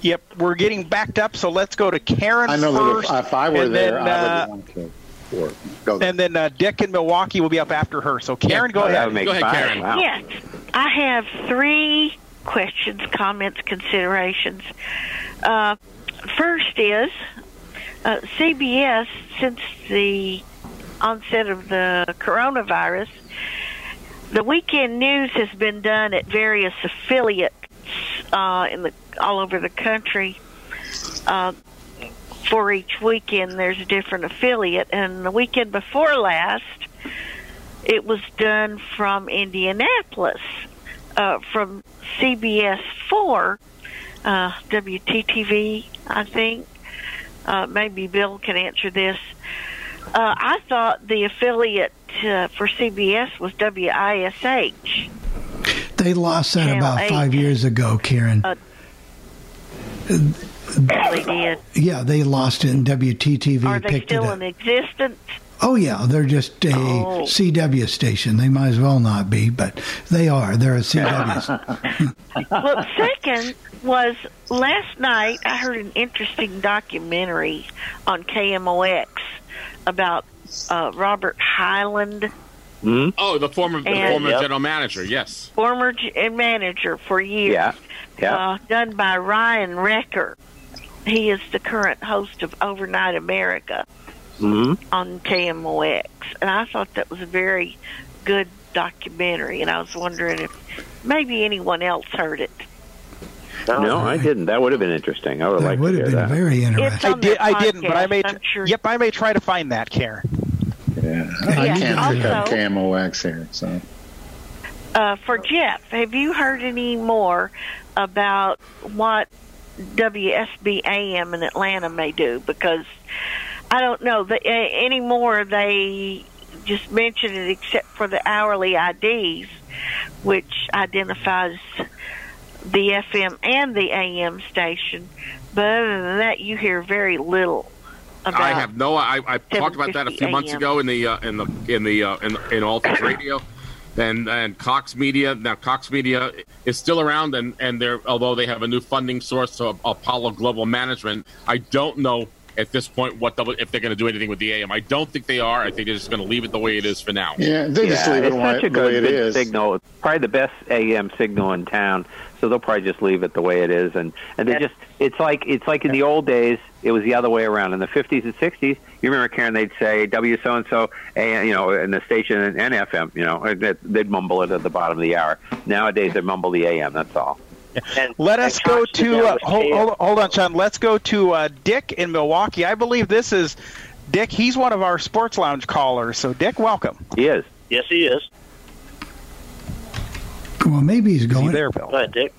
Yep, we're getting backed up, so let's go to Karen I know first. that if, if I were there, then, I uh, would want to work. Go there. and then uh, Dick in Milwaukee will be up after her. So Karen, go Oh, that ahead. make Go ahead, five. Karen. Wow. Yes, I have three questions, comments, considerations. Uh, first is uh, CBS, since the onset of the coronavirus, the weekend news has been done at various affiliates uh, in the all over the country. Uh, for each weekend, there's a different affiliate, and the weekend before last, it was done from Indianapolis, uh, from CBS 4, uh, WTTV, I think. Uh, maybe Bill can answer this. Uh, I thought the affiliate uh, for CBS was WISH. They lost that Channel about five years ago, Karen. Uh, They did. yeah, they lost it, and WTTV Are they picked still in existence? Oh yeah, they're just a Oh. CW station. They might as well not be, but they are. They're a CW. well, second was last night I heard an interesting documentary on KMOX about uh, Robert Hyland, Oh, the former the And- former Yep. general manager. Yes. former g- manager for years. Yeah. Yeah. Uh, done by Ryan Wrecker. He is the current host of Overnight America hmm on KMOX, and I thought that was a very good documentary. And I was wondering if maybe anyone else heard it. No, I didn't. That would have been interesting. I would that like would to have hear been that. very It's interesting. I did. their I didn't, but I may. I'm sure. Yep, I may try to find that, Karen. Yeah, Yeah, I can't pick up also- KMOX here. So Uh, for Jeff, have you heard any more about what WSB AM in Atlanta may do? Because I don't know the, uh, anymore. They just mentioned it, except for the hourly IDs, which identifies the FM and the AM station. But other than that, you hear very little about. I have no. I, I talked about that a few months ago in the uh, in the in the uh, in, in All Things Radio, and and Cox Media. Now Cox Media is still around, and and they're although they have a new funding source, so Apollo Global Management. I don't know at this point what the, if they're going to do anything with the AM. I don't think they are. I think they're just going to leave it the way it is for now. yeah, they just leave it it's the such a way, the way good, it good is. signal. It's probably the best AM signal in town. So they'll probably just leave it the way it is, and and they just it's like it's like in the old days. It was the other way around. In the 50s and 60s, you remember Karen? They'd say W so and so, and you know, in the station and, and FM. You know, and they'd mumble it at the bottom of the hour. Nowadays, they mumble the AM. That's all. And, Let us go to uh, hold, hold, hold on, Sean. Let's go to uh, Dick in Milwaukee. I believe this is Dick. He's one of our sports lounge callers. So Dick, welcome. He is. Yes, he is. Well, maybe he's going. there, Bill? Go ahead, Dick.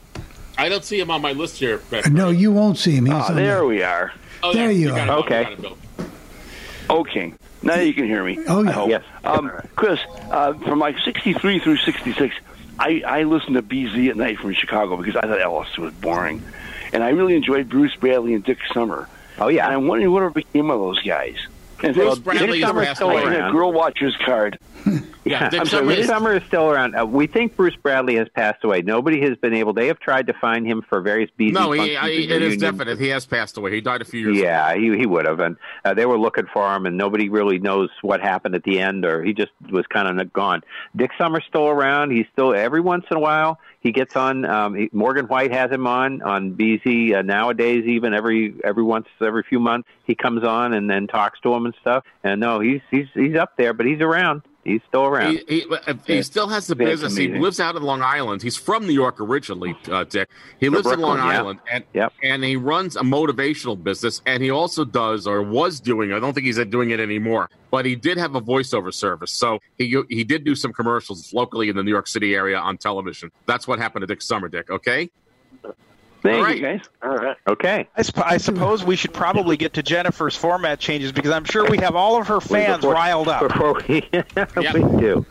I don't see him on my list here. Ben. No, you won't see him. He's on there the- we are. Oh, There you got are. Okay. got. Okay. Now you can hear me. Oh, yeah. I hope. Yes. Um, Chris, uh, from like 63 through 66, I, I listened to BZ at night from Chicago because I thought Ellis was boring. And I really enjoyed Bruce Bradley and Dick Summer. Oh, yeah. And I'm wondering whatever became of those guys. And Bruce well, Bradley Dick is still away. playing a girl watcher's card. Yeah, Dick I'm sorry, Summer Dick is- Summer is still around. Uh, we think Bruce Bradley has passed away. Nobody has been able. They have tried to find him for various BZ No, he, functions I, and it is reunions. definite. He has passed away. He died a few years ago. Yeah, he he would have, and uh, they were looking for him, and nobody really knows what happened at the end, or he just was kind of gone. Dick Summer's still around. He's still every once in a while he gets on. Um, he, Morgan White has him on on BZ uh, nowadays. Even every every once every few months he comes on and then talks to him and stuff. And no, he's he's he's up there, but he's around. He's still around. He, he, uh, he still has the That's business. He lives out in Long Island. He's from New York originally, uh, Dick. He lives in Long Brooklyn, yeah. Island, and and he runs a motivational business. And he also does, or was doing. I don't think he's doing it anymore, but he did have a voiceover service. So he he did do some commercials locally in the New York City area on television. That's what happened to Dick Summer, Dick. Okay. Thank All right. you, guys. All right. Okay. I, sup- I suppose we should probably get to Jennifer's format changes because I'm sure we have all of her fans before- riled up. Before we, we do.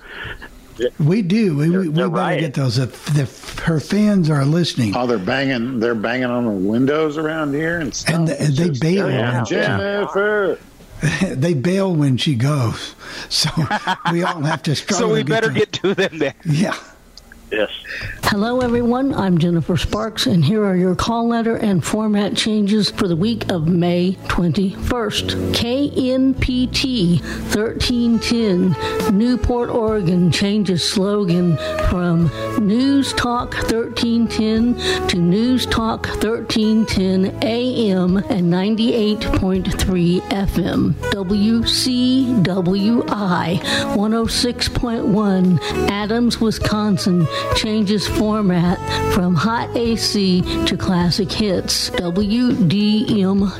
We do. We, we, we they're better right. get those. If, if her fans are listening, Oh, they're banging. They're banging on the windows around here and stuff. and, th- and they bail. Yeah, when Jennifer. they bail when she goes, so we all have to struggle. So we to get better to- get to them then. Yeah. Yes. Hello, everyone. I'm Jennifer Sparks, and here are your call letter and format changes for the week of May 21st. KNPT 1310, Newport, Oregon, changes slogan from News Talk 1310 to News Talk 1310 AM and 98.3 FM. WCWI 106.1, Adams, Wisconsin, changes format from Hot AC to Classic Hits. WDMG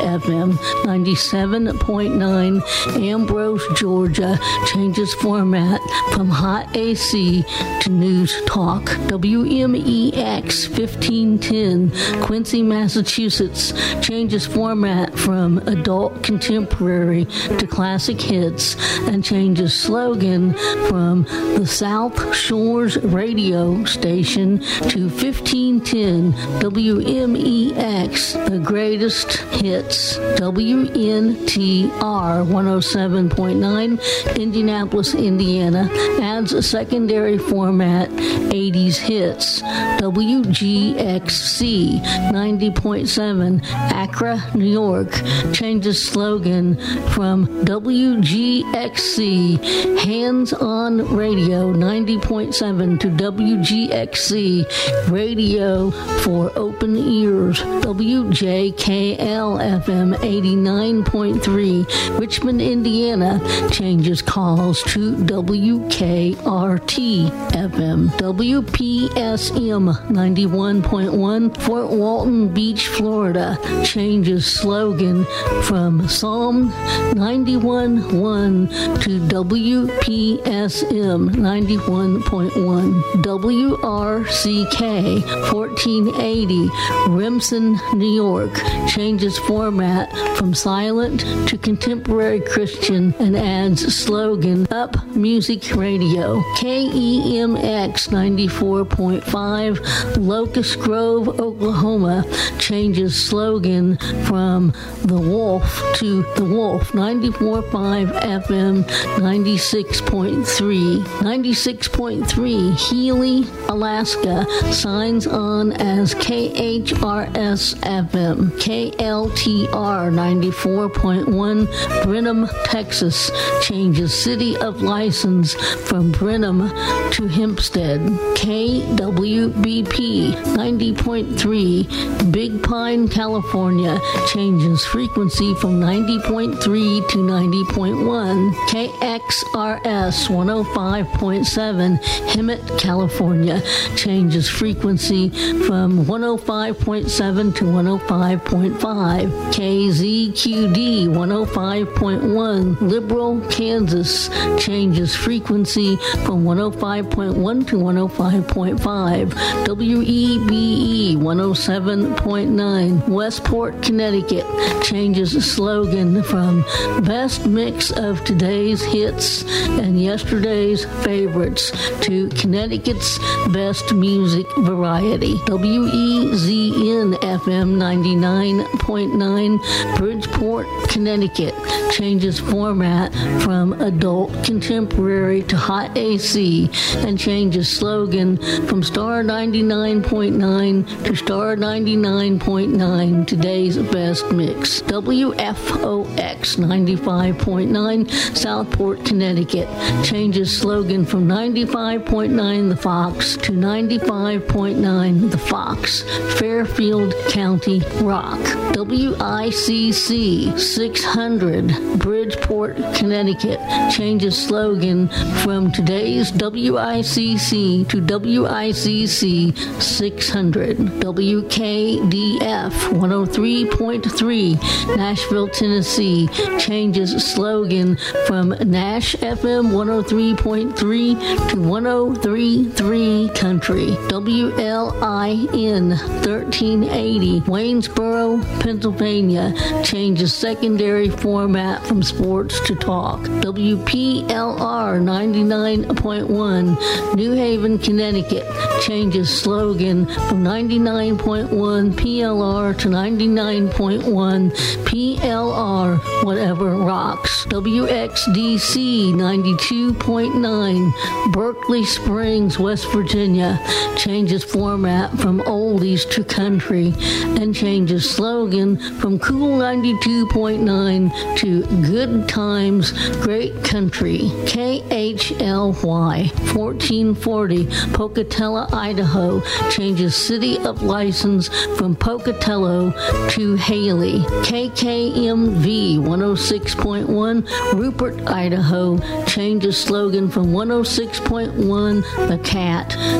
FM 97.9, Ambrose, Georgia, changes format from Hot AC to News Talk. WMEX 1510, Quincy, Massachusetts, changes format from Adult Contemporary to Classic Hits and changes slogan from the South Shores radio station to 1510 WMEX, the greatest hits. WNTR 107.9, Indianapolis, Indiana, adds a secondary format 80s hits. WGXC 90.7, Acra, New York, changes slogan from WGXC Hands on Radio 90.7 to WGXC Radio for Open Ears. WJKL FM 89.3, Richmond, Indiana, changes calls to WKRT FM. WPSM 91.1, Fort Walton Beach, Florida, changes slogan from Psalm 91.1 to WPSM 91.1. WRCK 1480, Remsen, New York, changes format from silent to contemporary Christian and adds slogan Up Music Radio. KEMX 94.5, Locust Grove, Oklahoma, changes slogan from The Wolf to The Wolf 94.5 FM 96.3. 96.3 Healy, Alaska signs on as KHRS FM. KLTR 94.1 Brenham, Texas changes city of license from Brenham to Hempstead. KWBP 90.3 Big Pine, California changes frequency from 90.3 to 90.1. KXRS 105.7 Hemet, California California, changes frequency from 105.7 to 105.5. KZQD 105.1, Liberal, Kansas, changes frequency from 105.1 to 105.5. WEBE 107.9, Westport, Connecticut, changes the slogan from best mix of today's hits and yesterday's favorites to Connecticut's best music variety. WEZN FM 99.9, Bridgeport, Connecticut, changes format from adult contemporary to hot AC and changes slogan from Star 99.9 to Star 99.9, today's best mix. WFOX 95.9, Southport, Connecticut, changes slogan from 95.9 The Fox to 95.9 The Fox, Fairfield County Rock. WICC 600, Bridgeport, Connecticut, changes slogan from today's WICC to WICC 600. WKDF 103.3, Nashville, Tennessee, changes slogan from Nash FM 103.3 to 1033 Country. WLIN 1380, Waynesboro, Pennsylvania, changes secondary format from sports to talk. WPLR 99.1, New Haven, Connecticut, changes slogan from 99.1 PLR to 99.1 PLR, whatever rocks. WXDC 92.9, Berkeley Springs, West Virginia, changes format from oldies to country and changes slogan from Cool 92.9 to Good Times, Great Country. KHLY 1440, Pocatello, Idaho, changes city of license from Pocatello to Hailey. KKMV 106.1, Rupert, Idaho, changes slogan from 106.1 The Cat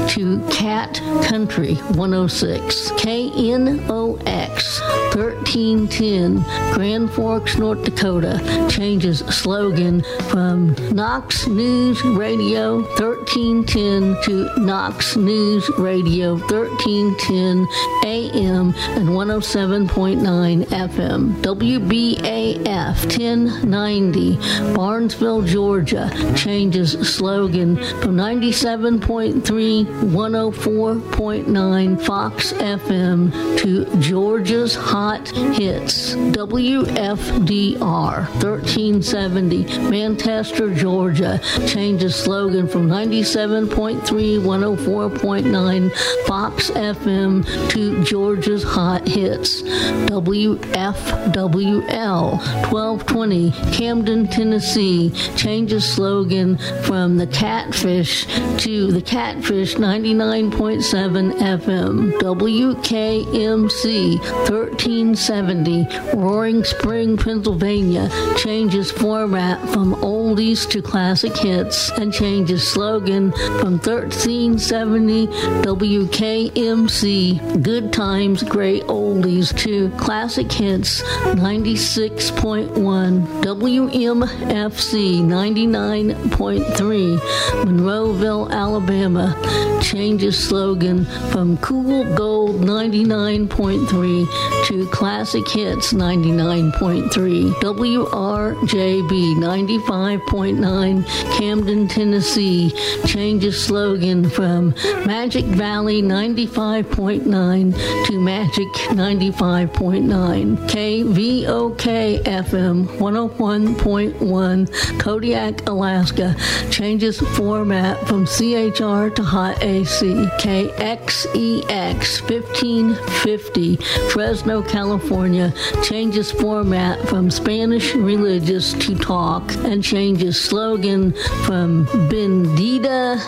to Cat Country 106. KNOX 1310, Grand Forks, North Dakota, changes slogan from Knox News Radio 1310 to Knox News Radio 1310 AM and 107.9 FM. WBAF 1090, Barnesville, Georgia, changes slogan from 97.3 104.9 Fox FM to Georgia's Hot Hits. WFDR 1370, Manchester, Georgia, changes slogan from 97.3 104.9 Fox FM to Georgia's Hot Hits. WFWL 1220, Camden, Tennessee, changes slogan from the Catfish to the Catfish 99.7 FM. WKMC 1370, Roaring Spring, Pennsylvania, changes format from oldies to classic hits and changes slogan from 1370 WKMC Good Times Great Oldies to Classic Hits 96.1 WMFC 99.3 Monroeville, Alabama changes slogan from Cool Gold 99.3 to Classic Hits 99.3 WRJB 95.9 Camden, Tennessee. Changes slogan from Magic Valley 95.9 to Magic 95.9 KVOK FM 101.1 Kodiak, Alaska. Changes format from CHR to Hot AC KXEX 1550 Fresno, California changes format from Spanish religious to talk and changes slogan from Bendita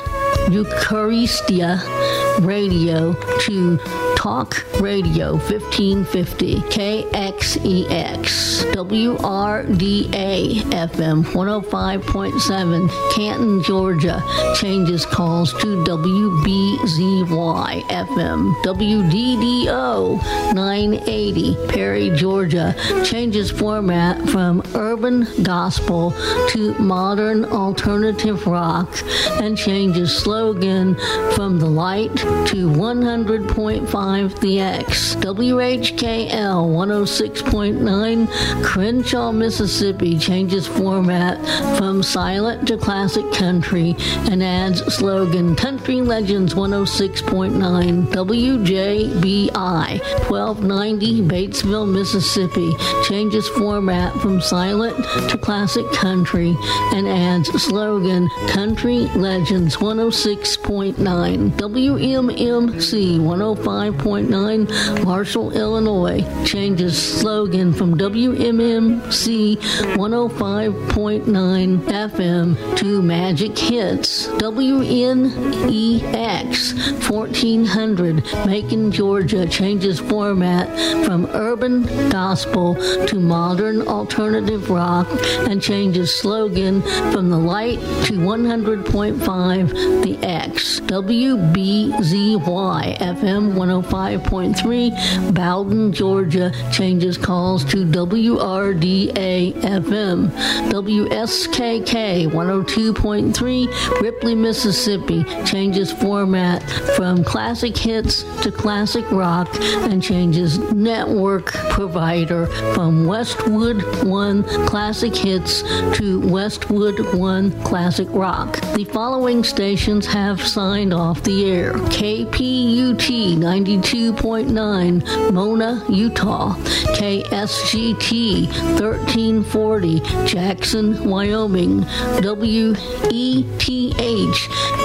Eucharistia radio to Talk Radio 1550 KXEX WRDA FM 105.7 Canton, Georgia. Changes calls to WBZY FM WDDO 980 Perry, Georgia. Changes format from urban gospel to modern alternative rock. And changes slogan from the light to 100.5 the X. WHKL 106.9 Crenshaw, Mississippi changes format from silent to classic country and adds slogan Country Legends 106.9 WJBI 1290 Batesville, Mississippi changes format from silent to classic country and adds slogan Country Legends 106.9 WMMC 105.9 Marshall, Illinois. Changes slogan from WMMC 105.9 FM to Magic Hits. WNEX 1400 Macon, Georgia. Changes format from urban gospel to modern alternative rock. And changes slogan from the light to 100.5 the X. WBZY FM 105.3 Bowdon, Georgia changes calls to WRDA FM. WSKK 102.3 Ripley, Mississippi changes format from classic hits to classic rock and changes network provider from Westwood One Classic Hits to Westwood One Classic Rock. The following stations have signed off the air KPUT 92.9 Mona, Utah, KSGT 1340 Jackson, Wyoming, WETH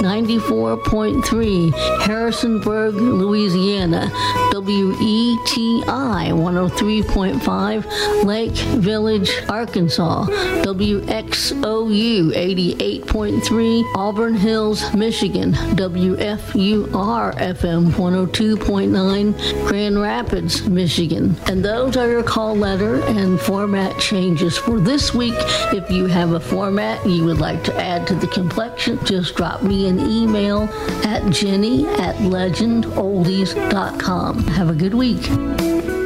94.3 Harrisonburg, Louisiana, WETI 103.5 Lake Village, Arkansas, WXOU 88.3 Auburn Hills, Michigan, WFUR FM 102.9 Grand Rapids, Michigan. And those are your call letter and format changes for this week. If you have a format you would like to add to the complexion, just drop me an email at jenny at legendoldies.com. Have a good week.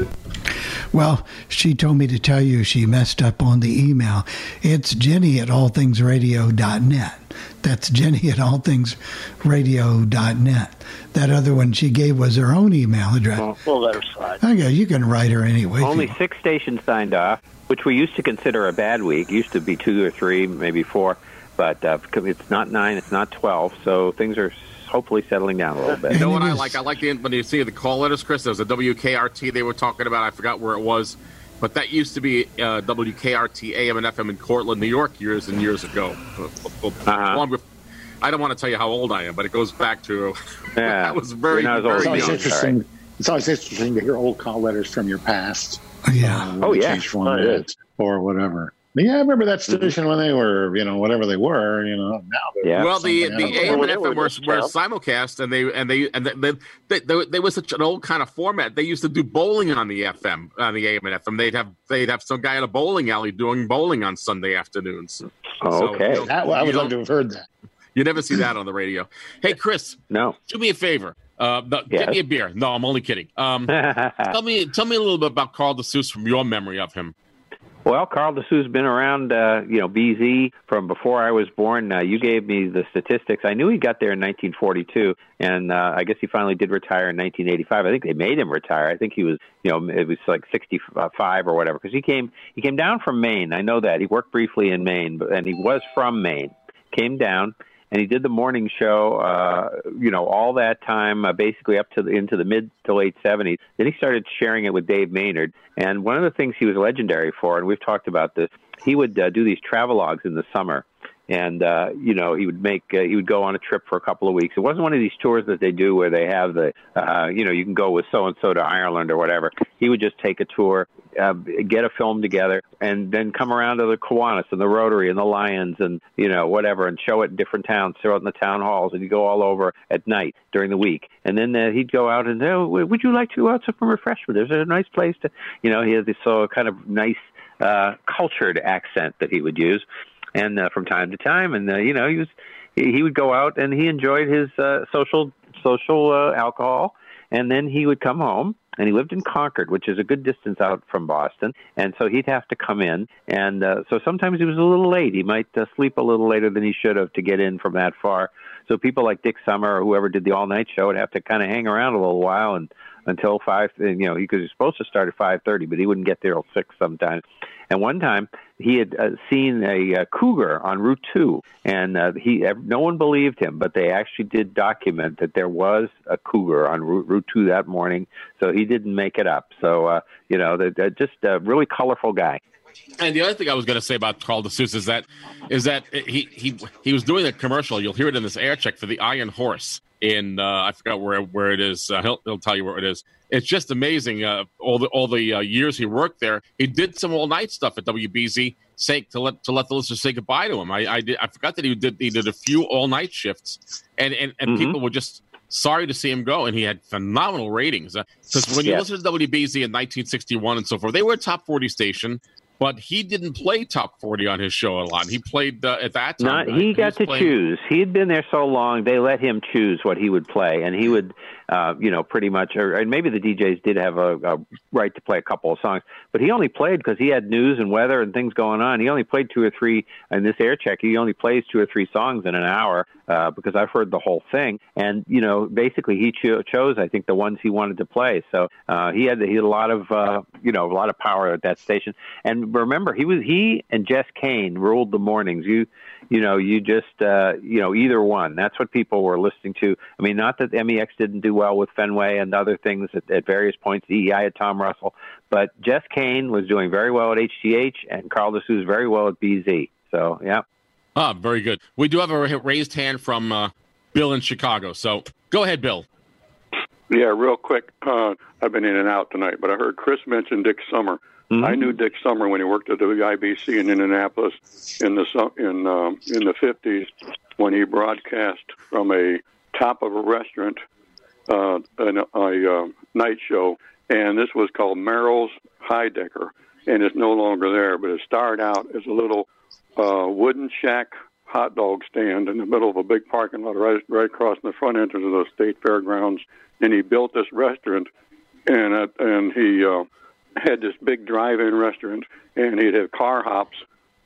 Well, she told me to tell you she messed up on the email. It's Jenny at allthingsradio.net. That's Jenny at allthingsradio.net. That other one she gave was her own email address. Well, we'll let her slide. Okay, you can write her anyway. Only six stations signed off, which we used to consider a bad week. Used to be two or three, maybe four, but uh, it's not nine, it's not twelve. So things are hopefully settling down a little bit. You know what I like? I like the when you see the call letters, Chris. There was a WKRT they were talking about. I forgot where it was, but that used to be uh, WKRT AM and FM in Cortland, New York, years and years ago. Uh-huh. Long bef- I don't want to tell you how old I am, but it goes back to Yeah. I was very, You're old very as It's young. always interesting. It's always interesting to hear old call letters from your past. Yeah. Uh, Oh, yeah. Change Oh, format it is. or whatever. But yeah, I remember that station when they were, you know, whatever they were. You know, now they're Well, the something the else. AM and When FM were were, just were count. simulcast, and they and they and they, they, they, they was such an old kind of format. They used to do bowling on the FM on the AM and FM. They'd have they'd have some guy at a bowling alley doing bowling on Sunday afternoons. Oh, So, okay. you know, That, I would you love to have heard that. You never see that on the radio. Hey, Chris, No. do me a favor. Uh, no, Yes. Get me a beer. No, I'm only kidding. Um, tell me, tell me a little bit about Carl DeSuze from your memory of him. Well, Carl DeSuze's been around, uh, you know, BZ from before I was born. Uh, you gave me the statistics. I knew he got there in 1942, and uh, I guess he finally did retire in 1985. I think they made him retire. I think he was, you know, it was like 65 or whatever because he came he came down from Maine. I know that he worked briefly in Maine, but and he was from Maine. Came down and he did the morning show. Uh, you know, all that time, uh, basically up to the, into the mid to late '70s. Then he started sharing it with Dave Maynard, and one of the things he was legendary for, and we've talked about this, he would uh, do these travelogues in the summer. And uh, you know he would make uh, he would go on a trip for a couple of weeks. It wasn't one of these tours that they do where they have the uh, you know you can go with so and so to Ireland or whatever. He would just take a tour uh, get a film together and then come around to the Kiwanis and the Rotary and the Lions and you know whatever and show it in different towns, show it in the town halls, and he'd go all over at night during the week. And then uh, he'd go out and oh, would you like to go out for some refreshment? There's a nice place to, you know, he had this so kind of nice uh, cultured accent that he would use, and uh, from time to time, and uh, you know he was he, he would go out and he enjoyed his uh, social social uh, alcohol, and then he would come home and he lived in Concord, which is a good distance out from Boston, and so he'd have to come in, and uh, so sometimes he was a little late. He might uh, sleep a little later than he should have to get in from that far. So people like Dick Summer or whoever did the all night show would have to kind of hang around a little while and until five. And, You know, because he's supposed to start at five thirty, but he wouldn't get there till six sometimes. And one time he had uh, seen a uh, cougar on Route Two, and uh, he no one believed him, but they actually did document that there was a cougar on Route, Route Two that morning. So he didn't make it up. So uh, you know, they're, they're just a really colorful guy. And the other thing I was going to say about Carl DeSuze is that is that he he he was doing a commercial. You'll hear it in this air check for the Iron Horse in uh, I forgot where where it is. Uh, he'll he'll tell you where it is. It's just amazing. Uh, all the all the uh, years he worked there, he did some all night stuff at WBZ, say to let to let the listeners say goodbye to him. I I, did, I forgot that he did he did a few all night shifts, and and, and Mm-hmm. people were just sorry to see him go, and he had phenomenal ratings. Because when you Yes. listen to WBZ in 1961 and so forth, they were a top 40 station. But he didn't play top 40 on his show a lot. He played uh, at that time. Not right? he got to playing- choose. He had been there so long; they let him choose what he would play, and he would, uh, you know, pretty much. Or, and maybe the DJs did have a, a right to play a couple of songs, but he only played because he had news and weather and things going on. He only played two or three in this air check. He only plays two or three songs in an hour uh, because I've heard the whole thing. And you know, basically, he cho- chose I think the ones he wanted to play. So uh, he had he had a lot of uh, you know a lot of power at that station. And remember, he was he and Jess Cain ruled the mornings. You you know you just uh, you know either one. That's what people were listening to. I mean, not that MEX didn't do well with Fenway and other things at, at various points. EEI had Tom Russell, but Jess Cain was doing very well at HDH, and Carl DeSuze very well at BZ. So yeah. Ah, very good. We do have a raised hand from uh, Bill in Chicago. So go ahead, Bill. Yeah, real quick. Uh, I've been in and out tonight, but I heard Chris mention Dick Summer. I knew Dick Summer when he worked at the IBC in Indianapolis in the in um, in the fifties when he broadcast from a top of a restaurant, uh, an, a uh, night show, and this was called Merrill's Hi-Decker, and it's no longer there. But it started out as a little uh, wooden shack hot dog stand in the middle of a big parking lot right, right across the front entrance of the state fairgrounds. And he built this restaurant, and uh, and he uh, had this big drive-in restaurant, and he'd have car hops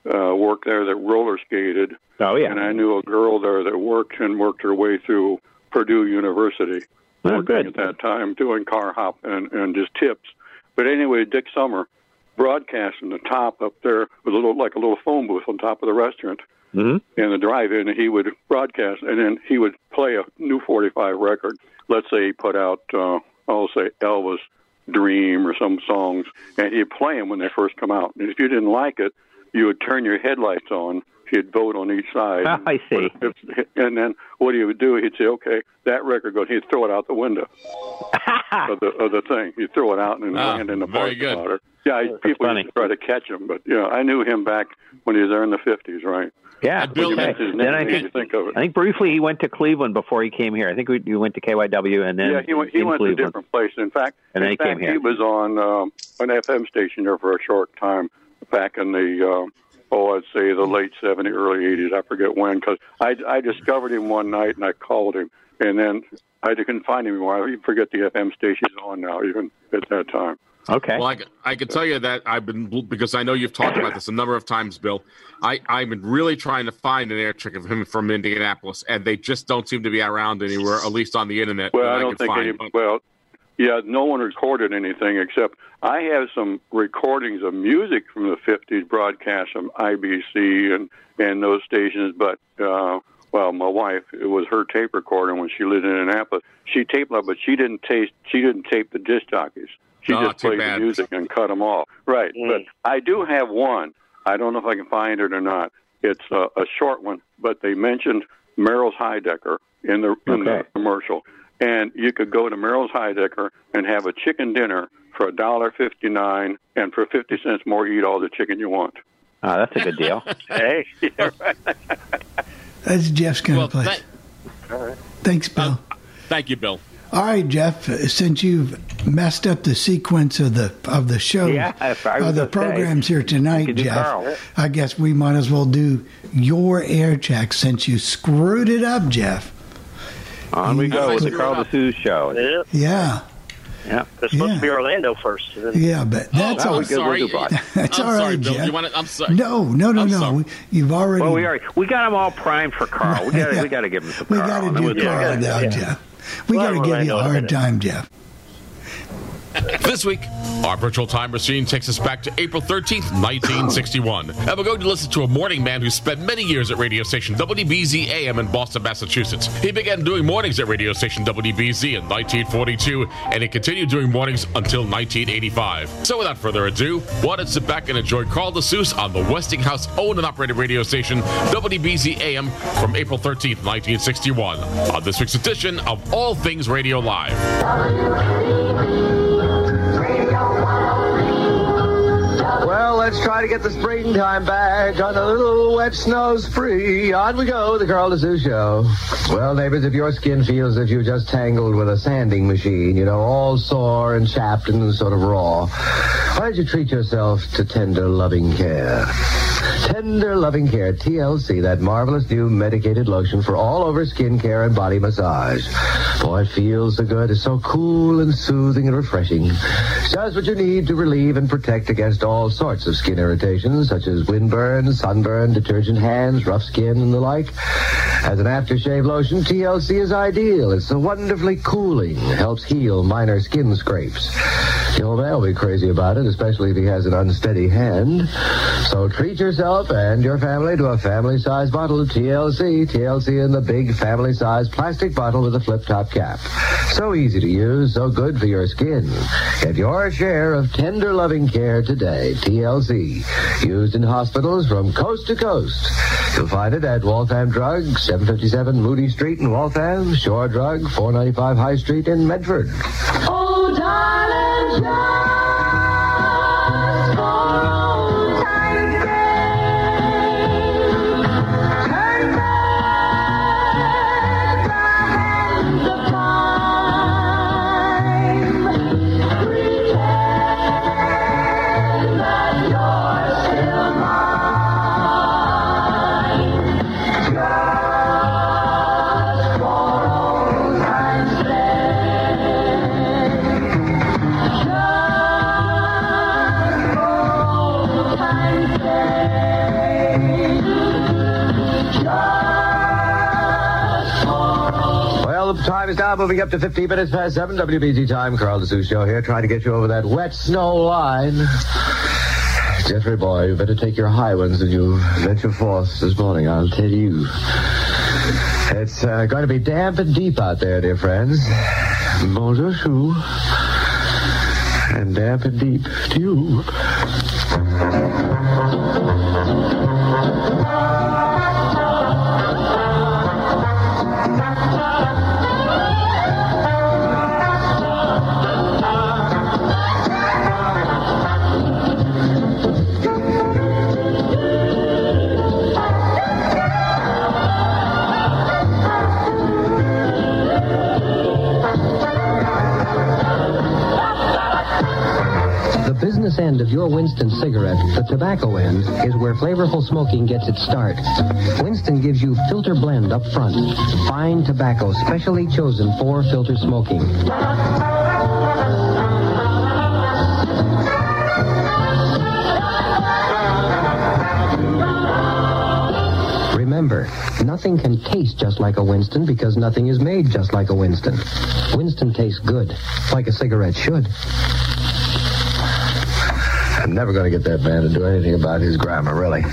uh, work there that roller skated. Oh yeah. And I knew a girl there that worked and worked her way through Purdue University. Oh, working good. At that time, doing car hop and and just tips. But anyway, Dick Summer broadcasting the top up there with a little like a little phone booth on top of the restaurant Mm-hmm. in the drive-in, and he would broadcast, and then he would play a new 45 record. Let's say he put out, uh, I'll say Elvis Dream or some songs, and he'd play them when they first come out. And if you didn't like it, you would turn your headlights on. He'd vote on each side. Ah, I see. If, and then what he would do, he'd say, "Okay, that record goes." He'd throw it out the window of the of the thing. He'd throw it out and Ah, land in the very parking good. lot. Or- Yeah, I- people used to try to catch him, but you know, I knew him back when he was there in the fifties, right? Yeah, When you okay. mentioned his Then I think you think of it. I think briefly he went to Cleveland before he came here. I think we, he went to KYW and then yeah, he went. He in went to Cleveland. different places. In fact, And then in he fact, came here. he was on um, an FM station there for a short time back in the uh, oh, I'd say the late '70s, early '80s. I forget when, because I I discovered him one night and I called him, and then I couldn't find him anymore. I even forget the FM station he's on now, even at that time. Okay. Well, I can tell you that I've been because I know you've talked about this a number of times, Bill. I I've been really trying to find an air check of him from Indianapolis, and they just don't seem to be around anywhere, at least on the internet. Well, I don't think find. any. Well, yeah, no one recorded anything except I have some recordings of music from the '50s broadcast from IBC and and those stations. But uh, well, my wife, it was her tape recording when she lived in Indianapolis. She taped but she didn't taste. She didn't tape the disc jockeys. She Oh, just too played bad. the music and cut them off. Right, but mm. I do have one. I don't know if I can find it or not. It's a, a short one, but they mentioned Merrill's Hi-Decker in the in the commercial, and you could go to Merrill's Hi-Decker and have a chicken dinner for a dollar fifty nine, and for fifty cents more, you eat all the chicken you want. Oh, that's a good deal. hey, yeah, right. That's Jeff's kind Well, of place. thank- All right. Thanks, Bill. Uh, thank you, Bill. All right, Jeff. Since you've messed up the sequence of the of the show, Yeah, if of the gonna say, programs here tonight, Jeff, Carl. I guess we might as well do your air check since you screwed it up, Jeff. On we go with the Carl up. DeSuze show. Yeah, Yeah, Yeah. it's supposed Yeah. to be Orlando first. and then- yeah, but that's oh, all. I'm sorry. That's I'm all sorry, right, Bill. Jeff. You want to, I'm sorry. No, no, no, I'm no. sorry. You've already. Well, we are. We got them all primed for Carl. We got. Yeah. We got to give him some we Carl. got to do we'll Carl it. now, yeah. Jeff. We got to give you a hard time, Jeff. This week, our virtual time machine takes us back to April 13th, 1961. And we're going to listen to a morning man who spent many years at radio station WBZ AM in Boston, Massachusetts. He began doing mornings at radio station WBZ in 1942, and he continued doing mornings until 1985. So without further ado, why don't sit back and enjoy Carl DeSuze on the Westinghouse owned and operated radio station WBZ AM from April 13th, 1961, on this week's edition of All Things Radio Live. Let's try to get the springtime back on a little wet snows free. On we go, the Carl DeSuze Show. Well, neighbors, if your skin feels as if you just tangled with a sanding machine, you know, all sore and chapped and sort of raw, why don't you treat yourself to tender loving care? Tender Loving Care TLC, that marvelous new medicated lotion for all over skin care and body massage. Boy, it feels so good. It's so cool and soothing and refreshing. Just what you need to relieve and protect against all sorts of skin irritations, such as windburn, sunburn, detergent hands, rough skin, and the like. As an aftershave lotion, TLC is ideal. It's wonderfully cooling, helps heal minor skin scrapes. The old man will be crazy about it, especially if he has an unsteady hand. So treat yourself and your family to a family-sized bottle of TLC. TLC in the big family-sized plastic bottle with a flip-top cap. So easy to use, so good for your skin. Get your share of tender loving care today. TLC. Used in hospitals from coast to coast. You'll find it at Waltham Drug, 757 Moody Street in Waltham, Shore Drug, 495 High Street in Medford. Oh, Is now moving up to 15 minutes past 7. WBZ time. Carl DeSuze Show here, trying to get you over that wet snow line. Jeffrey boy, you better take your high ones when you venture forth this morning, I'll tell you. It's uh, going to be damp and deep out there, dear friends. Bonjour, chou. And damp and deep to you. End of your Winston cigarette, the tobacco end, is where flavorful smoking gets its start. Winston gives you filter blend up front. Fine tobacco specially chosen for filter smoking. Remember, nothing can taste just like a Winston because nothing is made just like a Winston. Winston tastes good, like a cigarette should. I'm never going to get that man to do anything about his grammar, really.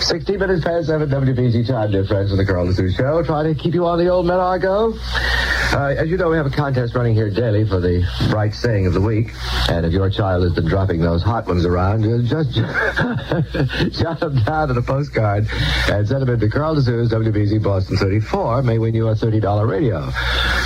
60 minutes past 7 WBZ time, dear friends of the Carl Show. Trying to keep you on the old men argo. Uh, as you know, we have a contest running here daily for the bright saying of the week. And if your child has been dropping those hot ones around, just jot them down on a postcard and send them into Carl DeSuze's WBZ Boston 34. May win you a $30 radio,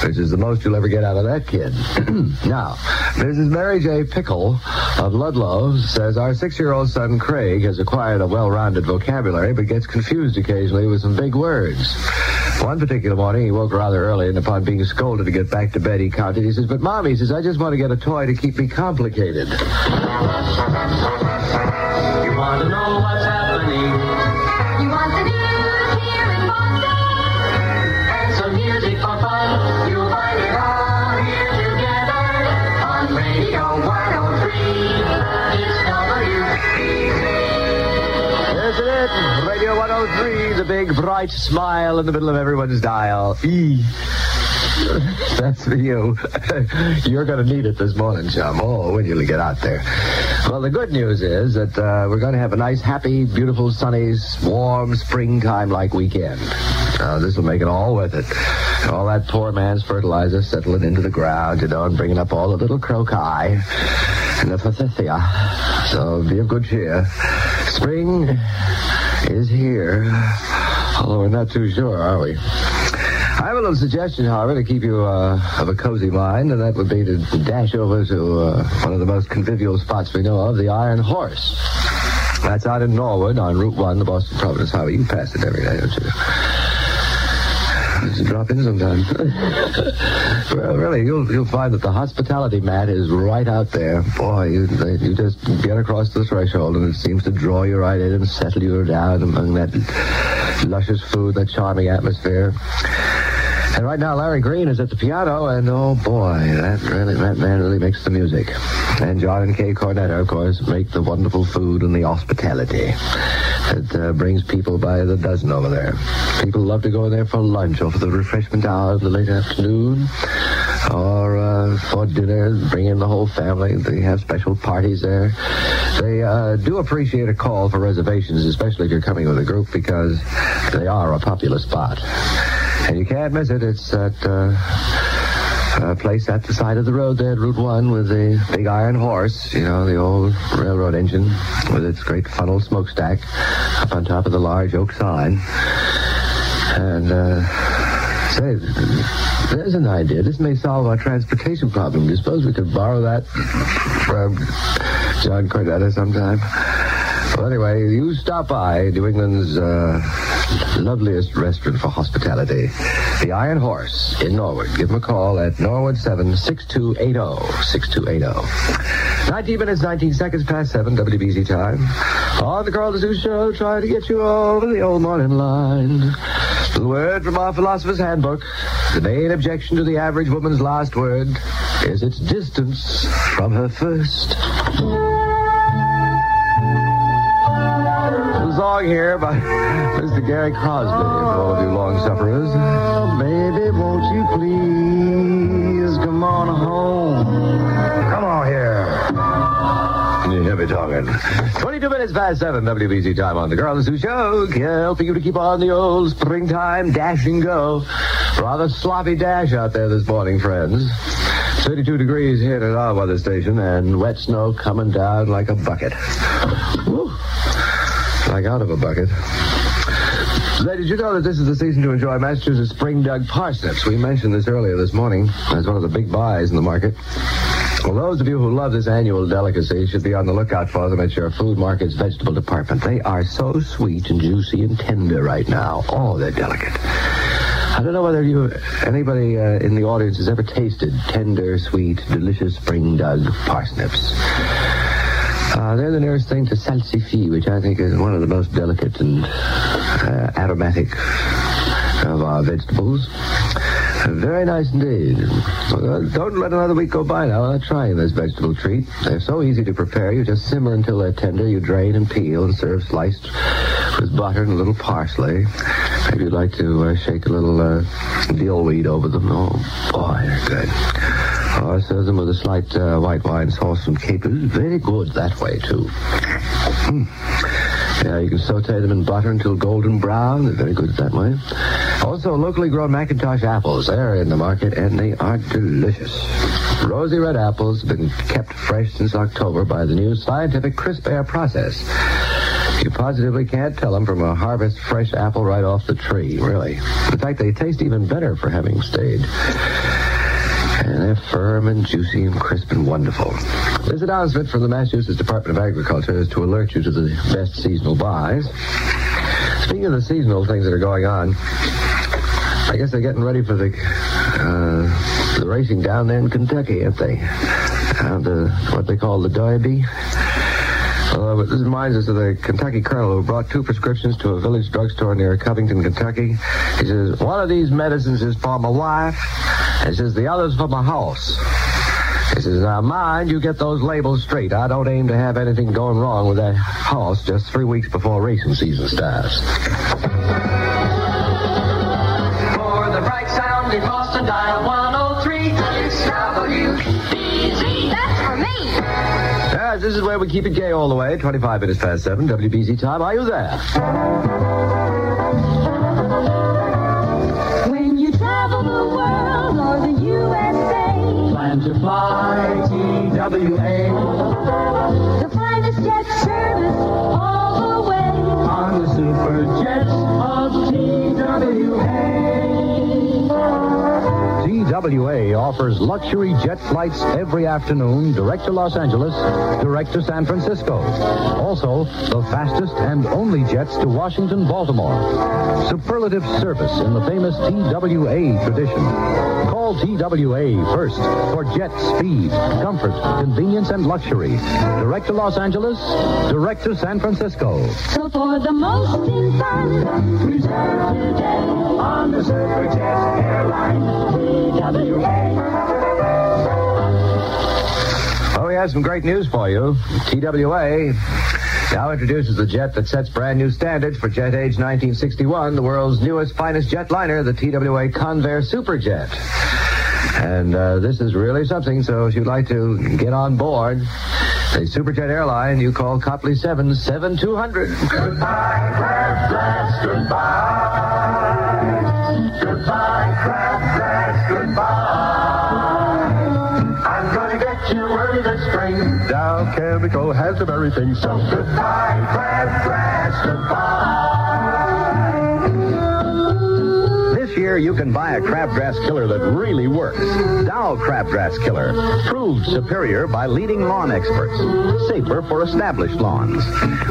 which is the most you'll ever get out of that kid. now, Mrs. Mary J. Pickle of Ludlow says our six-year-old son Craig has acquired a well-rounded vocabulary, but gets confused occasionally with some big words. One particular morning, he woke rather early, and upon being scolded to get back to bed, he counted. He says, "But mom," he says, "I just want to get a toy to keep me complicated." 103, the big bright smile in the middle of everyone's dial. E. That's for you. You're going to need it this morning, chum. Oh, when you get out there. Well, the good news is that uh, we're going to have a nice, happy, beautiful, sunny, warm, springtime-like weekend. This will make it all worth it. All that poor man's fertilizer settling into the ground, you know, and bringing up all the little crocus and the forsythia. So be of good cheer. Spring is here. Although we're not too sure, are we? I have a little suggestion, however, to keep you uh, of a cozy mind, and that would be to dash over to uh, one of the most convivial spots we know of, the Iron Horse. That's out in Norwood on Route 1, the Boston Providence Highway. You pass it every day, don't you? Drop in sometime. well, really, you'll you'll find that the hospitality mat is right out there. Boy, you you just get across the threshold, and it seems to draw you right in and settle you down among that luscious food, that charming atmosphere. And right now, Larry Green is at the piano, and oh boy, that really that man really makes the music. And John and Kay Cornetta, of course, make the wonderful food and the hospitality that uh, brings people by the dozen over there. People love to go there for lunch or for the refreshment hour of the late afternoon, or uh, for dinner, bring in the whole family. They have special parties there. They uh, do appreciate a call for reservations, especially if you're coming with a group, because they are a popular spot. And you can't miss it. It's at uh, a place at the side of the road there Route 1 with the big iron horse, you know, the old railroad engine with its great funnel smokestack up on top of the large oak sign. And, uh, say, there's an idea. This may solve our transportation problem. Do you suppose we could borrow that from John Cornetta sometime? Well, anyway, you stop by New England's uh, loveliest restaurant for hospitality, the Iron Horse in Norwood. Give them a call at Norwood 7 6280. 6280. 19 minutes, 19 seconds past 7, WBZ time. On the Carl DeSuze Show, trying to get you over the old morning line. The word from our philosopher's handbook. The main objection to the average woman's last word is its distance from her first. Song here by Mr. Gary Crosby for all of you long sufferers. Oh, baby, won't you please come on home? Come on here. You hear me talking. 22 minutes past 7, WBZ time on the Carl DeSuze Show. Helping you to keep on the old springtime dash and go. Rather sloppy dash out there this morning, friends. 32 degrees here at our weather station, and wet snow coming down like a bucket. Woo. Like out of a bucket. Did you know that this is the season to enjoy Massachusetts spring dug parsnips? We mentioned this earlier this morning as one of the big buys in the market. Well, those of you who love this annual delicacy should be on the lookout for them at your food market's vegetable department. They are so sweet and juicy and tender right now. Oh, they're delicate. I don't know whether you, anybody uh, in the audience has ever tasted tender, sweet, delicious spring dug parsnips. Uh, they're the nearest thing to salsify, which I think is one of the most delicate and uh, aromatic of our vegetables. Very nice indeed. Well, don't let another week go by now trying this vegetable treat. They're so easy to prepare. You just simmer until they're tender. You drain and peel and serve sliced with butter and a little parsley. Maybe you'd like to uh, shake a little uh, dill weed over them. Oh, boy, they're good. I serve them with a slight uh, white wine sauce from capers. Very good that way, too. Mm. Yeah, you can saute them in butter until golden brown. They're very good that way. Also, locally grown McIntosh apples. They're in the market, and they are delicious. Rosy red apples have been kept fresh since October by the new scientific crisp air process. You positively can't tell them from a harvest fresh apple right off the tree, really. In fact, they taste even better for having stayed. And they're firm and juicy and crisp and wonderful. This announcement from the Massachusetts Department of Agriculture is to alert you to the best seasonal buys. Speaking of the seasonal things that are going on, I guess they're getting ready for the uh, the racing down there in Kentucky, aren't they? Uh, the what they call the Derby. Uh, this reminds us of the Kentucky colonel who brought two prescriptions to a village drugstore near Covington, Kentucky. He says, one of these medicines is for my wife, and says, the other's for my horse. He says, now mind you get those labels straight. I don't aim to have anything going wrong with that horse just three weeks before racing season starts. For the bright sound in Boston, dial 103. This is where we keep it gay all the way. 25 minutes past 7, WBZ time. Are you there? When you travel the world or the USA, plan to fly TWA. The finest jet service all the way on the super jets of TWA. TWA offers luxury jet flights every afternoon direct to Los Angeles, direct to San Francisco. Also, the fastest and only jets to Washington, Baltimore. Superlative service in the famous TWA tradition. Call TWA first for jet speed, comfort, convenience, and luxury. Direct to Los Angeles, direct to San Francisco. So for the most in fun, reserve today on the Superjet airline TWA. Oh, we have some great news for you. TWA now introduces the jet that sets brand new standards for jet age 1961, the world's newest, finest jetliner, the TWA Convair Superjet. And uh, this is really something, so if you'd like to get on board the Superjet airline, you call Copley 7 7200. Goodbye, crab grass, goodbye. Goodbye, crab grass, goodbye. I'm gonna get you early this spring. Dow Chemical has everything, so Goodbye, crab grass, goodbye. Year you can buy a crabgrass killer that really works. Dow Crabgrass Killer. Proved superior by leading lawn experts. Safer for established lawns.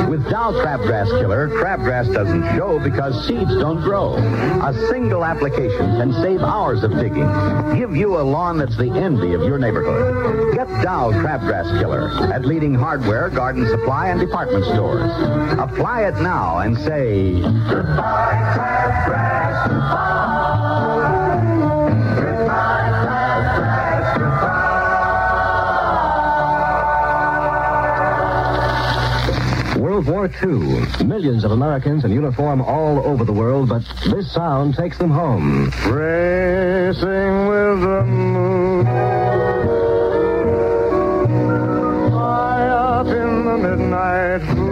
With Dow Crabgrass Killer, crabgrass doesn't show because seeds don't grow. A single application can save hours of digging. Give you a lawn that's the envy of your neighborhood. Get Dow Crabgrass Killer at leading hardware, garden supply, and department stores. Apply it now and say, Goodbye, crabgrass, World War II. Millions of Americans in uniform all over the world, but this sound takes them home. Racing with the moon. High up in the midnight blue.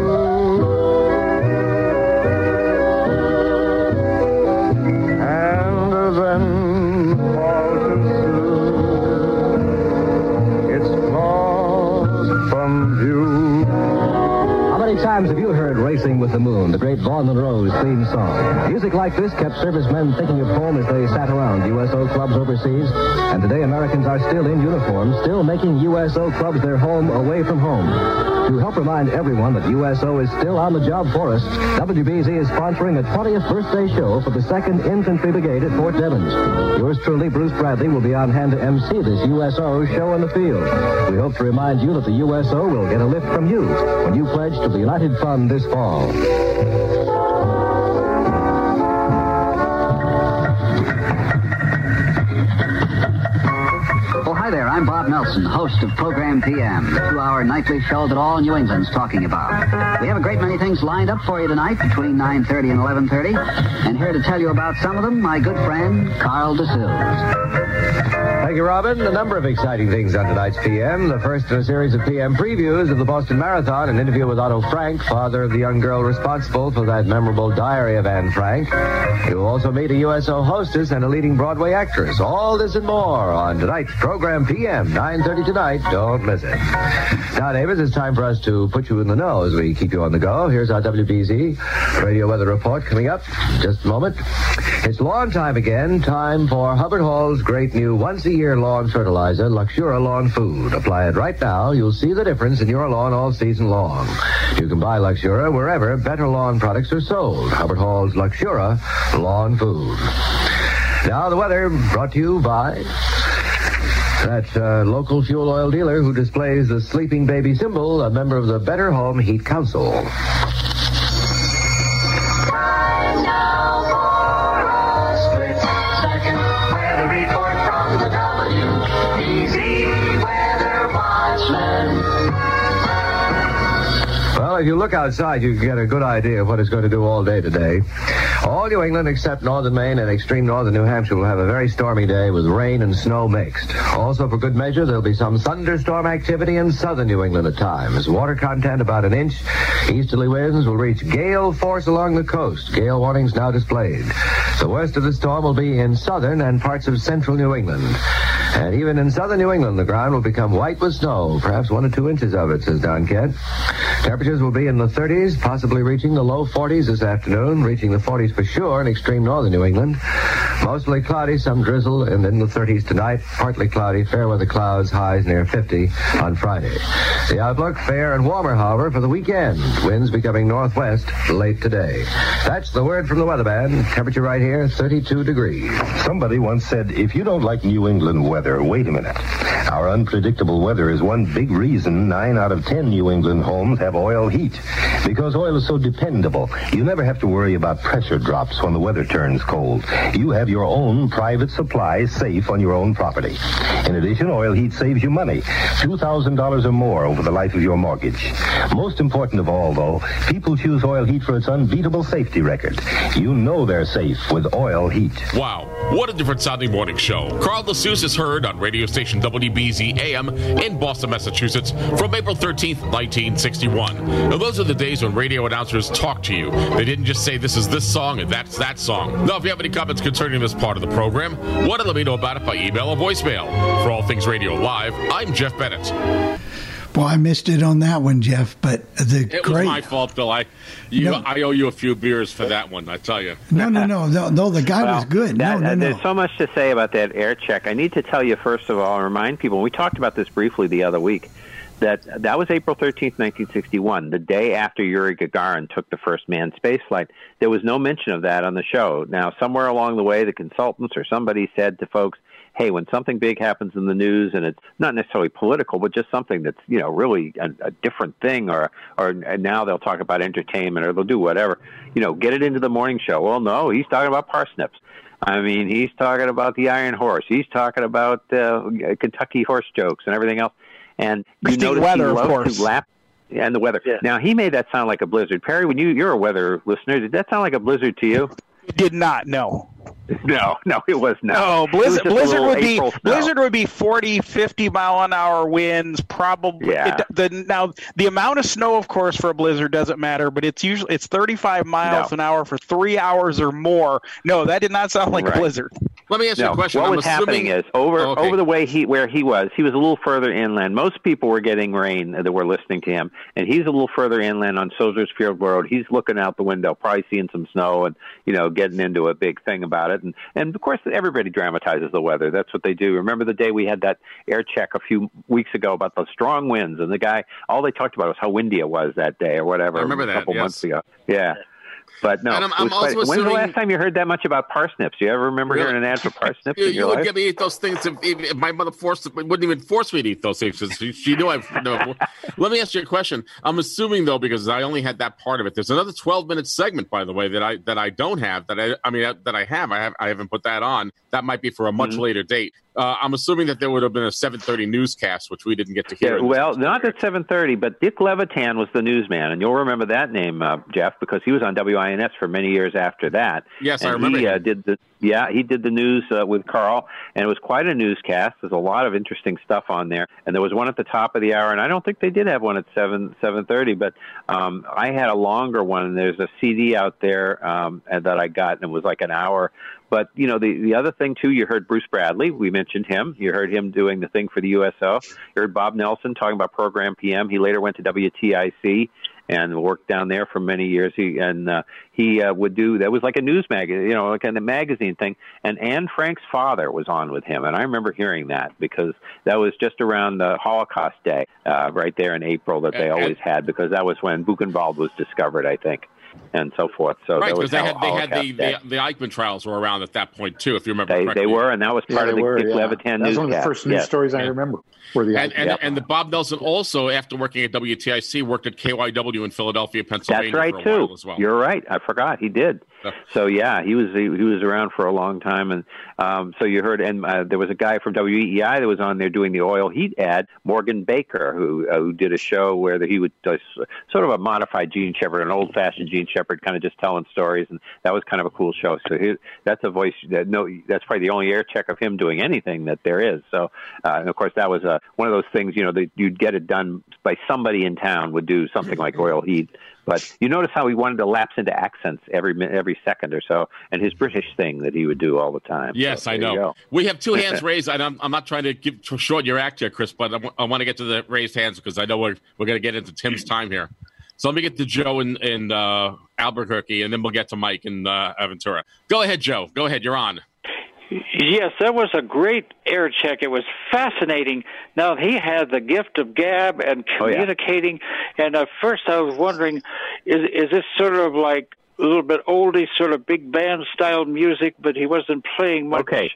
Times have you heard Racing with the Moon, the great Vaughn Monroe's theme song? Music like this kept servicemen thinking of home as they sat around USO clubs overseas. And today Americans are still in uniform, still making USO clubs their home away from home. To help remind everyone that USO is still on the job for us, WBZ is sponsoring a 20th birthday show for the 2nd Infantry Brigade at Fort Devens. Yours truly, Bruce Bradley, will be on hand to MC this USO show in the field. We hope to remind you that the USO will get a lift from you when you pledge to the United Fund this fall. I'm Bob Nelson. Host of Program PM, the two-hour nightly show that all New England's talking about. We have a great many things lined up for you tonight between 9.30 and 11.30. And here to tell you about some of them, my good friend, Carl DeSuze. Thank you, Robin. A number of exciting things on tonight's PM. The first in a series of PM previews of the Boston Marathon, an interview with Otto Frank, father of the young girl responsible for that memorable diary of Anne Frank. You'll also meet a USO hostess and a leading Broadway actress. All this and more on tonight's program PM, 9.30 tonight. Don't miss it. Now, neighbors, it's time for us to put you in the know as we keep you on the go. Here's our WBZ radio weather report coming up just a moment. It's lawn time again. Time for Hubbard Hall's great new once-a-year lawn fertilizer, Luxura Lawn Food. Apply it right now. You'll see the difference in your lawn all season long. You can buy Luxura wherever better lawn products are sold. Hubbard Hall's Luxura Lawn Food. Now the weather brought to you by that uh, local fuel oil dealer who displays the sleeping baby symbol, a member of the Better Home Heat Council. If you look outside, you get a good idea of what it's going to do all day today. All New England except northern Maine and extreme northern New Hampshire will have a very stormy day with rain and snow mixed. Also, for good measure, there'll be some thunderstorm activity in southern New England at times. Water content about an inch. Easterly winds will reach gale force along the coast. Gale warnings now displayed. The worst of the storm will be in southern and parts of central New England. And even in southern New England, the ground will become white with snow, perhaps one or two inches of it, says Don Kent. Temperatures will be in the 30s, possibly reaching the low 40s this afternoon, reaching the 40s for sure in extreme northern New England. Mostly cloudy, some drizzle, and in the 30s tonight, partly cloudy, fair weather clouds, highs near 50 on Friday. The outlook, fair and warmer, however, for the weekend. Winds becoming northwest late today. That's the word from the weather weatherman. Temperature right here, 32 degrees. Somebody once said, if you don't like New England weather, wait a minute. Our unpredictable weather is one big reason nine out of ten New England homes have oil heat. Because oil is so dependable, you never have to worry about pressure drops when the weather turns cold. You have your own private supply safe on your own property. In addition, oil heat saves you money, $2,000 or more over the life of your mortgage. Most important of all, though, people choose oil heat for its unbeatable safety record. You know they're safe with oil heat. Wow, what a different Sunday morning show. Carl DeSuze is heard on radio station WBZ AM in Boston, Massachusetts from April 13th, 1961. Now, those are the days when radio announcers talked to you. They didn't just say this is this song and that's that song. Now, if you have any comments concerning this part of the program, want to let me know about it by email or voicemail. For All Things Radio Live, I'm Jeff Bennett. Well, I missed it on that one, Jeff. But the It great was my fault, Bill. I, you, No. I owe you a few beers for that one. I tell you. no, no, no, no, no. The guy was good. No, That- no, no. There's so much to say about that air check. I need to tell you first of all, and remind people. We talked about this briefly the other week. That that was April 13th, 1961, the day after Yuri Gagarin took the first manned space flight. There was no mention of that on the show. Now, somewhere along the way, the consultants or somebody said to folks, "Hey, when something big happens in the news, and it's not necessarily political, but just something that's you know really a, a different thing, or or and now they'll talk about entertainment, or they'll do whatever, you know, get it into the morning show." Well, no, he's talking about parsnips. I mean, he's talking about the Iron Horse. He's talking about uh, Kentucky horse jokes and everything else. And you Interesting notice weather, he of loves course. to lap and the weather. Now he made that sound like a blizzard. Perry, when you you're a weather listener, did that sound like a blizzard to you? It did not. No. No, no, it was not. No, blizzard, blizzard would be snow. blizzard would be 40, 50 mile an hour winds. Probably. Yeah. It, the, now the amount of snow, of course, for a blizzard doesn't matter, but it's usually it's thirty five miles No. an hour for three hours or more. No, that did not sound like Right. a blizzard. Let me ask you No, a question. What I'm was happening is over Oh, okay. over the way he where he was, he was a little further inland. Most people were getting rain that were listening to him, and he's a little further inland on Soldiers Field Road. He's looking out the window, probably seeing some snow, and you know, getting into a big thing about it. And and of course, everybody dramatizes the weather. That's what they do. Remember the day we had that air check a few weeks ago about the strong winds, and the guy all they talked about was how windy it was that day or whatever. I remember a that, couple yes. months ago. Yeah. But no, And I'm- I'm also when's the last time you heard that much about parsnips? Do you ever remember Really? hearing an ad for parsnips You, you would life? get me eat those things if, if, if my mother forced wouldn't even force me to eat those things. She, she knew I. No. Let me ask you a question. I'm assuming though, because I only had that part of it. There's another 12 minute segment, by the way, that I that I don't have. That I I mean that I have. I have I haven't put that on. That might be for a much Mm-hmm. later date. Uh, I'm assuming that there would have been a 7:30 newscast, which we didn't get to hear. Yeah, well, not at 7:30, but Dick Levitan was the newsman, and you'll remember that name, uh, Jeff, because he was on WINS for many years after that. Yes, I remember He uh, did the yeah, he did the news uh, with Carl, and it was quite a newscast. There's a lot of interesting stuff on there, and there was one at the top of the hour, and I don't think they did have one at seven 7:30, but um, I had a longer one. and There's a CD out there um, that I got, and it was like an hour. But you know, the the other thing too, you heard Bruce Bradley. We mentioned him. You heard him doing the thing for the USO. You heard Bob Nelson talking about Program PM. He later went to WTIC and worked down there for many years. He and uh, he uh, would do that was like a news magazine, you know, like a magazine thing. And Anne Frank's father was on with him, and I remember hearing that because that was just around the Holocaust Day, uh, right there in April that they always had because that was when Buchenwald was discovered, I think, and so forth. So right, because they had they had the, the the Eichmann trials were around at that point too, if you remember They, correctly. they were, and that was part Yeah, of the were, Dick yeah. Levitan That's one of the first news Yes. stories I remember. Were the and and, and the Bob Nelson also, after working at WTIC, worked at KYW in Philadelphia, Pennsylvania. That's right for a too. while as well. You're right. I forgot he did. So yeah, he was he, he was around for a long time, and um, so you heard. And uh, there was a guy from WEEI that was on there doing the oil heat ad, Morgan Baker, who uh, who did a show where he would uh, sort of a modified Jean Shepherd, an old fashioned Jean Shepherd, kind of just telling stories, and that was kind of a cool show. So he, that's a voice that no, that's probably the only air check of him doing anything that there is. So uh, and of course that was uh, one of those things, you know, that you'd get it done by somebody in town would do something like oil heat. But you notice how he wanted to lapse into accents every every second or so, and his British thing that he would do all the time. Yes, So I know. We have two hands raised, and I'm, I'm not trying to give to short your act here, Chris, but I want to get to the raised hands because I know we're we're going to get into Tim's time here. So let me get to Joe in, in uh, Albuquerque, and then we'll get to Mike in uh, Aventura. Go ahead, Joe. Go ahead. You're on. Yes, that was a great air check. It was fascinating. Now he had the gift of gab and Oh, yeah. communicating. And at first, I was wondering, is is this sort of like a little bit oldie, sort of big band style music? But he wasn't playing much. Okay.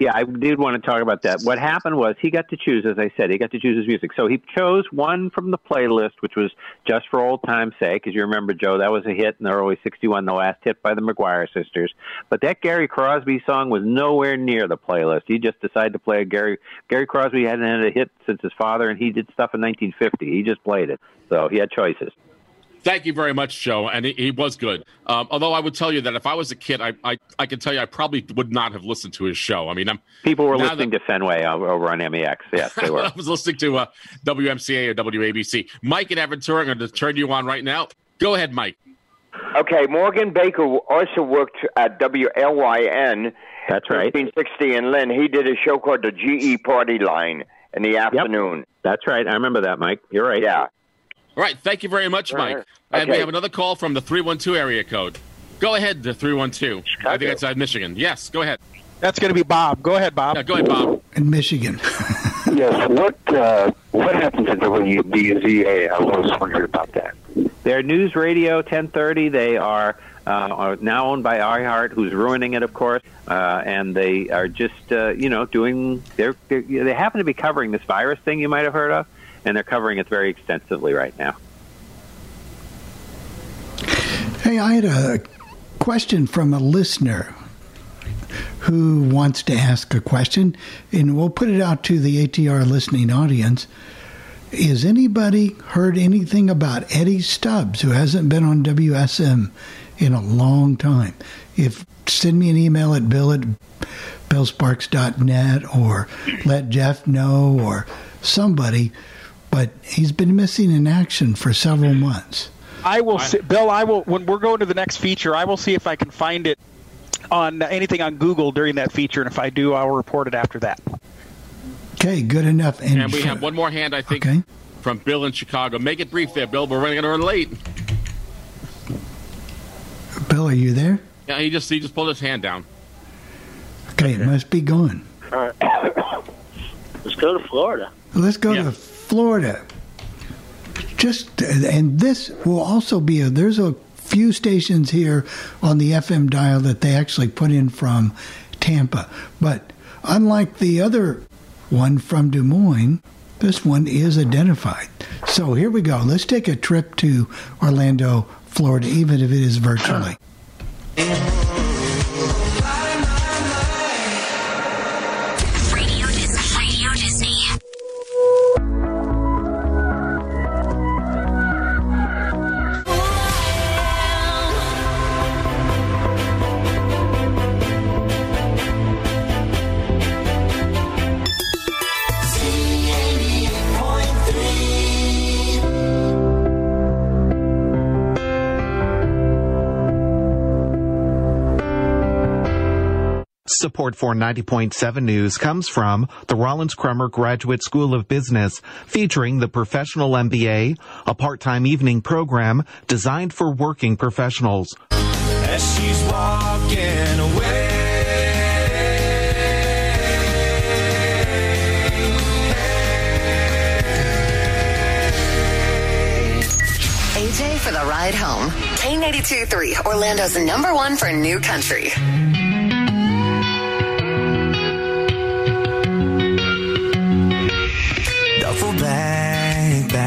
Yeah, I did want to talk about that. What happened was he got to choose, as I said, he got to choose his music. So he chose one from the playlist, which was just for old time's sake. Because you remember, Joe, that was a hit in the early '61, the last hit by the McGuire sisters. But that Gary Crosby song was nowhere near the playlist. He just decided to play a Gary Gary Crosby hadn't had a hit since his father, and he did stuff in 1950. He just played it, so he had choices. Thank you very much, Joe, and he, he was good. Um, although I would tell you that if I was a kid, I, I I can tell you I probably would not have listened to his show. I mean, I'm People were now listening to Fenway over over on MEX. Yes, they were. I was listening to uh, WMCA or WABC. Mike and Aventura, I'm going to turn you on right now. Go ahead, Mike. Okay, Morgan Baker also worked at WLYN. That's right. 1960 in Lynn. He did a show called the GE Party Line in the afternoon. That's right. I remember that, Mike. You're right. Yeah. All right, thank you very much, Mike. right. And we have another call from the 312 area code. Go ahead, the 312. I think it's uh, Michigan. Yes, go ahead. That's going to be Bob. Go ahead, Bob. Yeah, go ahead, Bob. in Michigan. Yes. What uh, what happened to WBZA? I was wondering about that. They're News Radio 1030. They are, uh, are now owned by iHeart, who's ruining it, of course. Uh, and they are just, uh, you know, doing. They're, they're they happen to be covering this virus thing you might have heard of, and they're covering it very extensively right now. Hey, I had a question from a listener who wants to ask a question, and we'll put it out to the ATR listening audience. Is anybody heard anything about Eddie Stubbs, who hasn't been on WSM in a long time? If send me an email at bill at billsparks.net or let Jeff know or somebody, but he's been missing in action for several months. I will, see, Bill. I will when we're going to the next feature. I will see if I can find it on anything on Google during that feature, and if I do, I'll report it after that. Okay, good enough. And, And we have one more hand, I think, from Bill in Chicago. Make it brief there, Bill. We're running to run late. Bill, are you there? Yeah, he just he just pulled his hand down. Okay, it must be gone. All right. Let's go to Florida. Let's go to Florida. Just and this will also be a, there's a few stations here on the FM dial that they actually put in from Tampa, but unlike the other one from Des Moines, this one is identified. So here we go. Let's take a trip to Orlando, Florida, even if it is virtually. Support for 90.7 News comes from the Rollins Crummer Graduate School of Business, featuring the Professional MBA, a part-time evening program designed for working professionals. As she's walking away. AJ for the ride home. K82 3, Orlando's number one for new country.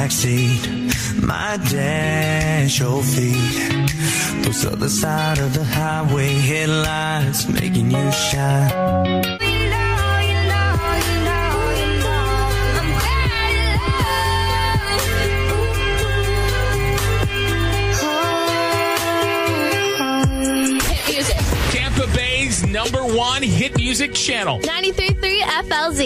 Backseat, my dash, your feet. Those other side of the highway headlights making you shine. Number one hit music channel. 93.3 FLZ.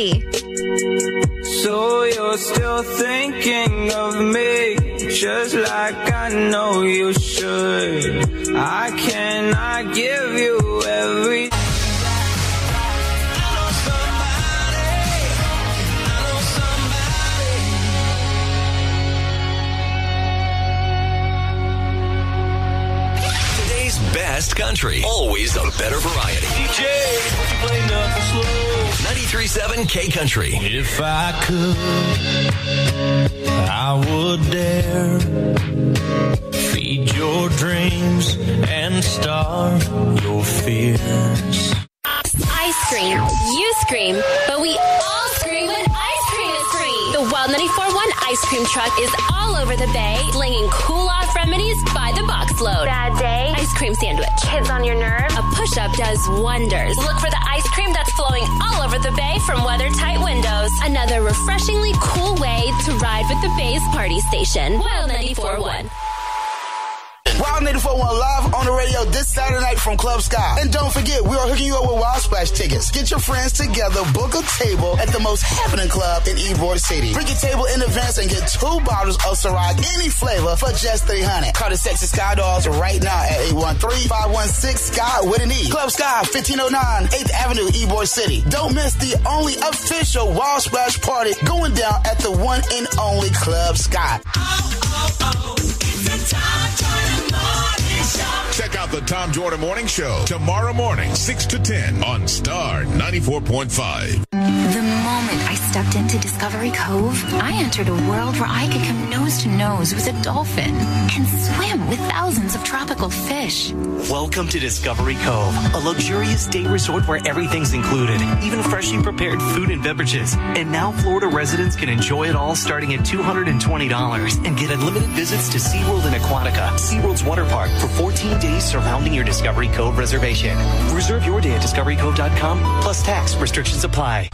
So you're still thinking of me, just like I know you should. I cannot give you every. Best country. Always a better variety. DJ, play nothing slow. 93.7 K Country. If I could, I would dare feed your dreams and starve your fears. Ice cream. You scream, but we all scream when ice cream is free. The Wild 94.1 ice cream truck is all over the bay, slinging cool off remedies by the box load. Bad day. Ice cream sandwich. Kids on your nerve. A push up does wonders. Look for the ice cream that's flowing all over the bay from weather tight windows. Another refreshingly cool way to ride with the bay's party station. Wild 94.1. Wild 94.1 live on the radio this Saturday night from Club Sky. And don't forget, we are hooking you up with Wild Splash tickets. Get your friends together, book a table at the most happening club in Ybor City. Bring your table in advance and get two bottles of Ciroc, any flavor, for just 300 Call the Sexy Sky Dolls right now at 813-516-SKY with an E. Club Sky, 1509 8th Avenue, Ybor City. Don't miss the only official Wild Splash party going down at the one and only Club Sky morning. Check out the Tom Jordan Morning Show tomorrow morning, 6 to 10 on Star 94.5. The moment I stepped into Discovery Cove, I entered a world where I could come nose to nose with a dolphin and swim with thousands of tropical fish. Welcome to Discovery Cove, a luxurious day resort where everything's included, even freshly prepared food and beverages. And now Florida residents can enjoy it all starting at $220 and get unlimited visits to SeaWorld and Aquatica, SeaWorld's water park, for 14 days surrounding your Discovery Cove reservation. Reserve your day at discoverycove.com, plus tax restrictions apply.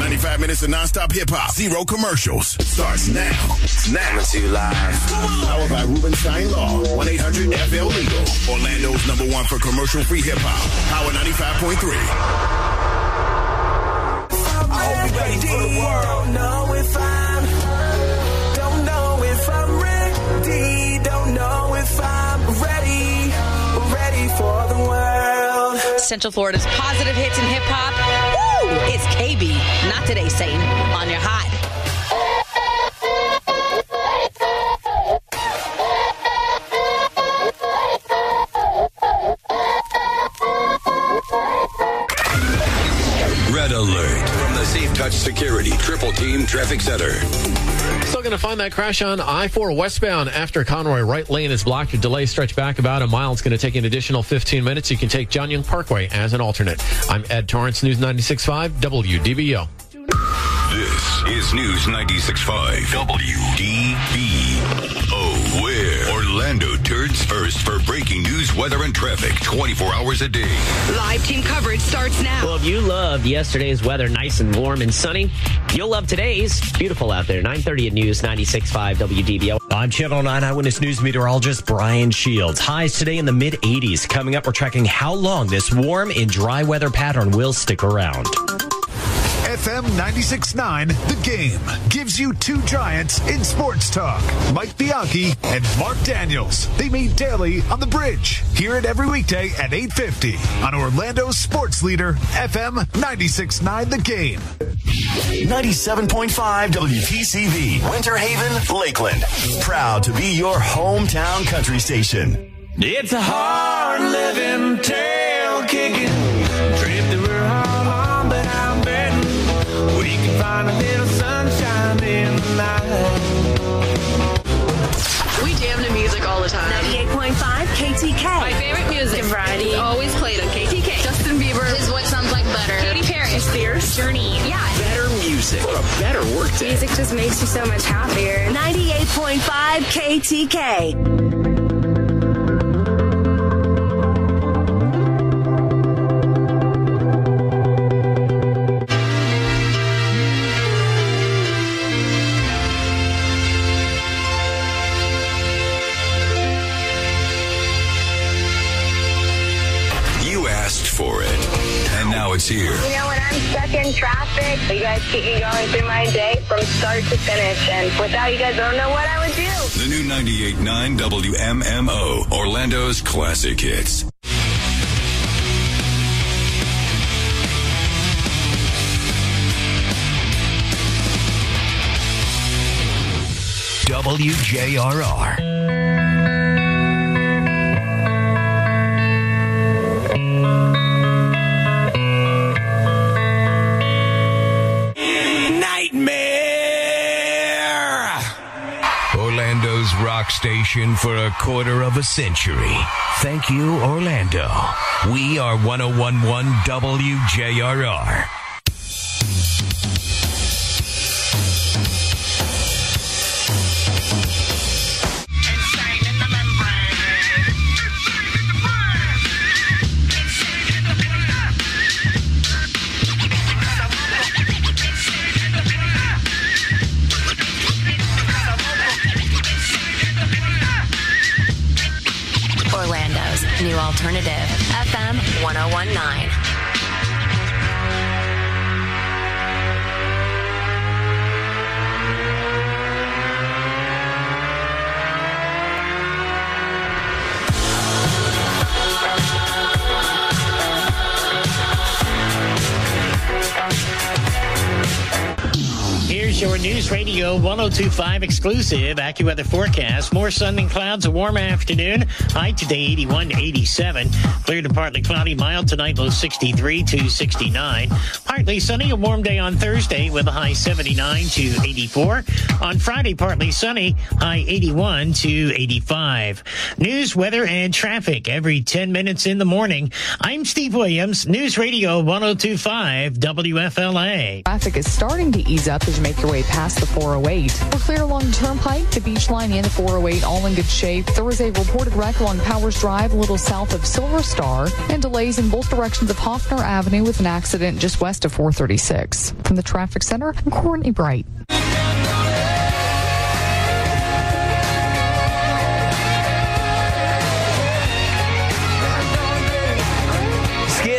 95 minutes of nonstop hip hop, zero commercials. Starts now. Now. to you live. Powered by Rubenstein Law. 1 800 FL Legal. Orlando's number one for commercial free hip hop. Power 95.3. ready for the world. Don't know if I'm, don't know if I'm ready. Don't know if I'm ready, ready for the world. Central Florida's positive hits in hip hop. Woo! It's KB, not today, Satan, on your hot. Red alert from the Safe Touch Security Triple Team Traffic Center. Still going to find that crash on I 4 westbound after Conroy. Right lane is blocked. Your delay stretch back about a mile. It's going to take an additional 15 minutes. You can take John Young Parkway as an alternate. I'm Ed Torrance, News 96.5, WDBO. This is News 96.5 WDBO, Orlando first for breaking news, weather, and traffic 24 hours a day. Live team coverage starts now. Well, if you loved yesterday's weather, nice and warm and sunny, you'll love today's. Beautiful out there. 9:30 at News 96.5 WDBO. I'm Channel 9 Eyewitness News meteorologist Brian Shields. Highs today in the mid 80s. Coming up, we're tracking how long this warm and dry weather pattern will stick around. FM 96.9 The Game gives you two giants in sports talk. Mike Bianchi and Mark Daniels. They meet daily on The Bridge. Hear it every weekday at 8.50 on Orlando's sports leader, FM 96.9 The Game. 97.5 WPCV, Winter Haven, Lakeland. Proud to be your hometown country station. It's a hard living, tail kicking find a little sunshine in the night. We jam to music all the time. 98.5 KTK. My favorite music. Variety. It's always played on KTK. Justin Bieber. Is what sounds like butter. Katy Perry. fierce Journey. Yeah. Better music for a better workday. Music just makes you so much happier. 98.5 KTK. Traffic, you guys keep me going through my day from start to finish. And without you guys, I don't know what I would do. The new 98.9 WMMO, Orlando's classic hits. WJRR. Station for a quarter of a century. Thank you, Orlando. We are 1011 WJRR. 1025 exclusive AccuWeather forecast. More sun and clouds, a warm afternoon. High today 81 to 87. Clear to partly cloudy, mild tonight, low 63 to 69. Partly sunny, a warm day on Thursday with a high 79 to 84. On Friday, partly sunny, high 81 to 85. News, weather, and traffic every 10 minutes in the morning. I'm Steve Williams, News Radio 1025 WFLA. Traffic is starting to ease up as you make your way past the 408. We're clear along turnpike, the beach line and the 408, all in good shape. There was a reported wreck along Powers Drive, a little south of Silver Star, and delays in both directions of Hoffner Avenue with an accident just west of 436. From the traffic center, I'm Courtney Bright.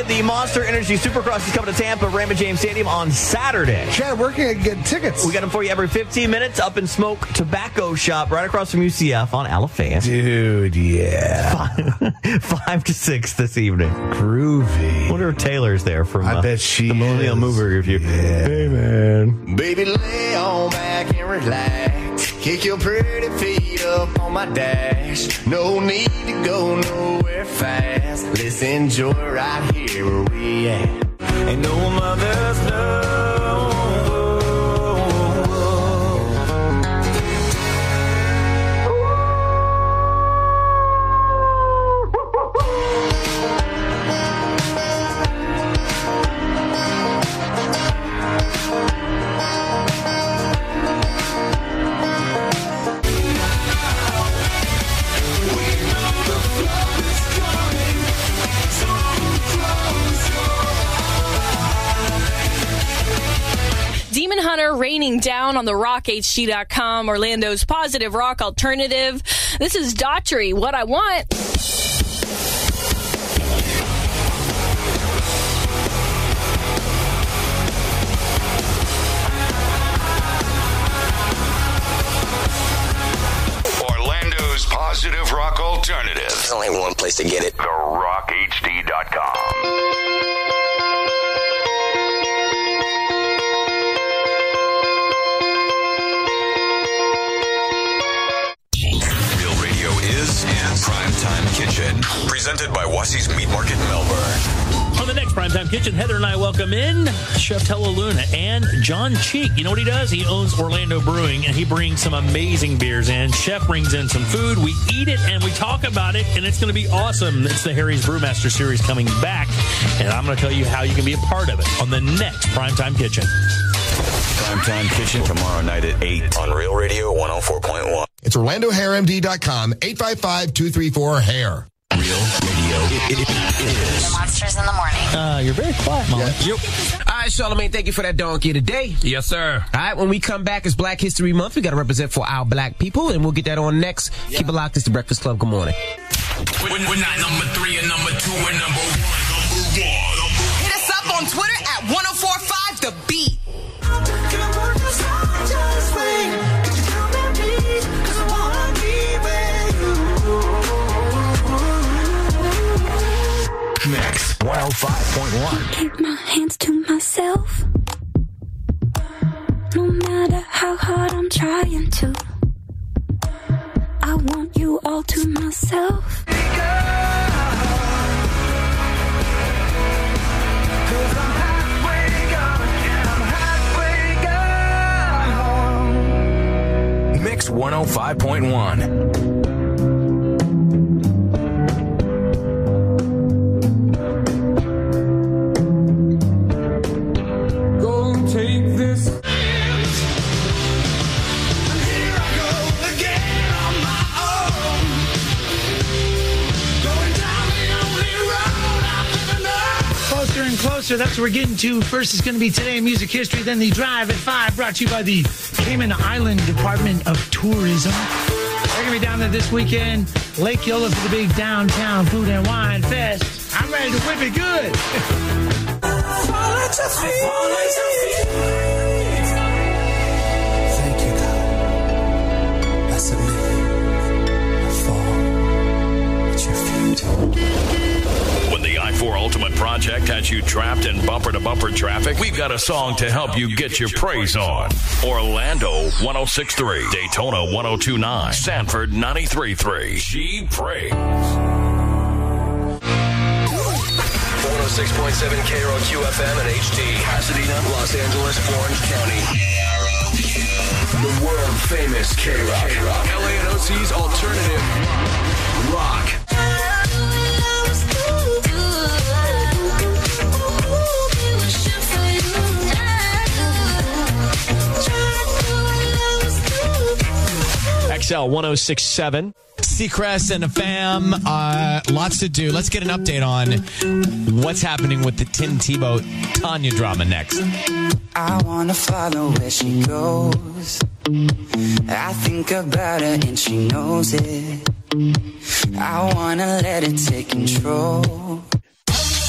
Skid, the Monster Energy Supercross is coming to Tampa, Raymond James Stadium on Saturday. Chad, where can I get tickets? We got them for you every 15 minutes up in Smoke Tobacco Shop right across from UCF on Alafayette. Dude, yeah. Five, five to six this evening. Groovy. I wonder if Taylor's there from I uh, bet she the Millennial is. Mover review. Hey, man. Baby, lay on back and relax. Kick your pretty feet up on my dash. No need to go nowhere fast. Let's enjoy right here where we at. Ain't no mother's love. O'Connor raining down on the rockhd.com, Orlando's positive rock alternative. This is Daughtry, What I Want. Orlando's positive rock alternative. There's only one place to get it. the RockHD.com. Presented by Wassey's Meat Market Melbourne. On the next Primetime Kitchen, Heather and I welcome in Chef Tello Luna and John Cheek. You know what he does? He owns Orlando Brewing and he brings some amazing beers in. Chef brings in some food. We eat it and we talk about it, and it's going to be awesome. It's the Harry's Brewmaster series coming back, and I'm going to tell you how you can be a part of it on the next Primetime Kitchen. Primetime Kitchen tomorrow night at 8 on Real Radio 104.1. It's OrlandoHairMD.com, 855-234-HAIR. Real Radio is. Monsters in the morning. Uh, you're very quiet, Molly. Yep. All right, Charlamagne, thank you for that donkey today. Yes, sir. All right, when we come back, it's Black History Month. We got to represent for our black people, and we'll get that on next. Keep it locked. It's the Breakfast Club. Good morning. We're, we're not number three and number two, we're number one. Number one. Hit us up on Twitter at 1045 105.1. Keep my hands to myself. No matter how hard I'm trying to, I want you all to myself. Mix 105.1. Closer. That's what we're getting to. First is going to be today in music history, then the drive at five, brought to you by the Cayman Island Department of Tourism. They're going to be down there this weekend, Lake Eola for the big downtown food and wine fest. I'm ready to whip it good. Thank you, God. I submit. I fall at your feet. When the I 4 Ultimate Project has you trapped in bumper to bumper traffic, we've got a song to help you get your praise on. Orlando 1063, Daytona 1029, Sanford 933. She prays. 106.7 KROQ FM and HD. Pasadena, Los Angeles, Orange County. The world famous K Rock. LA and OC's alternative XL 1067. Seacrest and the fam, uh, lots to do. Let's get an update on what's happening with the Tim Tebow Tanya drama next. I wanna follow where she goes. I think about her and she knows it. I wanna let it take control.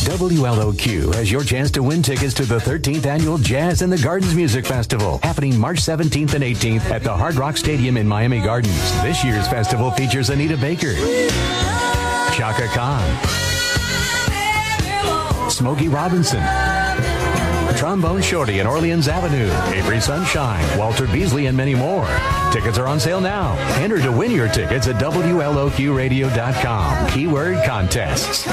WLOQ has your chance to win tickets to the 13th annual Jazz in the Gardens Music Festival, happening March 17th and 18th at the Hard Rock Stadium in Miami Gardens. This year's festival features Anita Baker, Chaka Khan, Smokey Robinson, Trombone Shorty and Orleans Avenue, Avery Sunshine, Walter Beasley, and many more. Tickets are on sale now. Enter to win your tickets at WLOQradio.com. Keyword contests.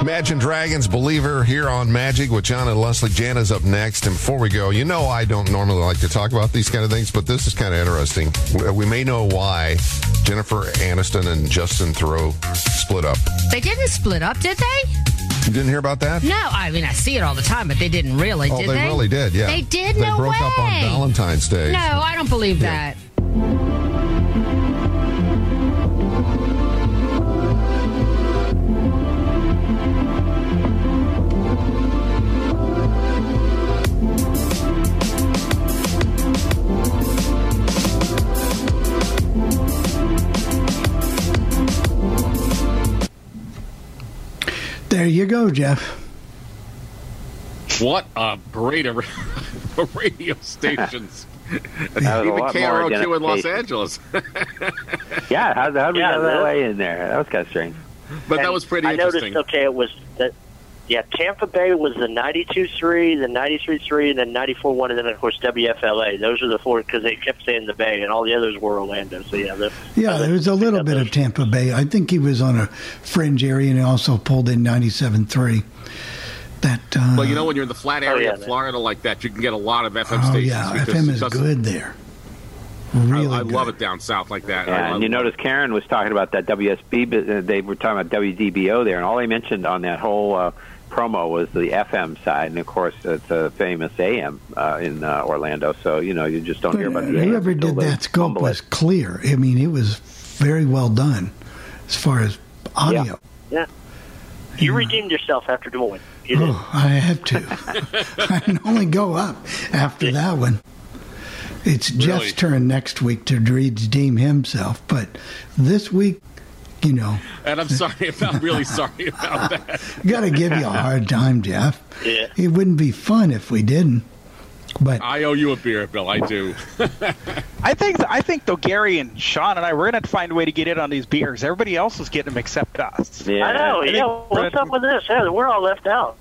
Imagine Dragons Believer here on Magic with John and Leslie. Jana's up next. And before we go, you know I don't normally like to talk about these kind of things, but this is kind of interesting. We- may know why Jennifer Aniston and Justin Theroux split up. They didn't split up, did they? You didn't hear about that? No, I mean I see it all the time, but they didn't really, oh, did they, they? really did, yeah. They did. They no broke way. up on Valentine's Day. No, I don't believe that. There you go, Jeff. What a great ar- radio stations. That was a Even KROQ in Los. Angeles. Yeah, how how did we Yeah, have that that- way in there? That was kind of strange. But that was pretty I interesting. noticed, okay, it was that, yeah, Tampa Bay was the 92.3, the 93.3, and then 94-1, and then, of course, WFLA. Those are the four, because they kept saying the Bay, and all the others were Orlando. So, yeah. The, Yeah, there was a little bit of Tampa Bay. I think he was on a fringe area and he also pulled in 97.3. That, uh, well, you know, when you're in the flat area yeah, of Florida like that, you can get a lot of FM oh, stations. yeah, FM it is doesn't- good there. I, Really I good. love it down south like that. Yeah, and you love notice Karen was talking about that WSB. but, uh, They were talking about WDBO there, and all they mentioned on that whole uh, promo was the FM side, and of course it's a famous AM uh, in uh, Orlando. So you know you just don't hear about the AM. Whoever until did that scope fumble it. was clear. I mean, it was very well done as far as audio. Yeah. You redeemed yourself after Des Moines. Oh, I have to. I can only go up after that one. It's Jeff's turn next week to redeem himself, but this week, you know, And I'm sorry about, really sorry about that. got to give you a hard time, Jeff. Yeah. It wouldn't be fun if we didn't. But I owe you a beer, Bill. I do. I think I think though Gary and Sean and I we're gonna find a way to get in on these beers. Everybody else is getting them except us. I know. Yeah. What's up with this? Yeah, we're all left out.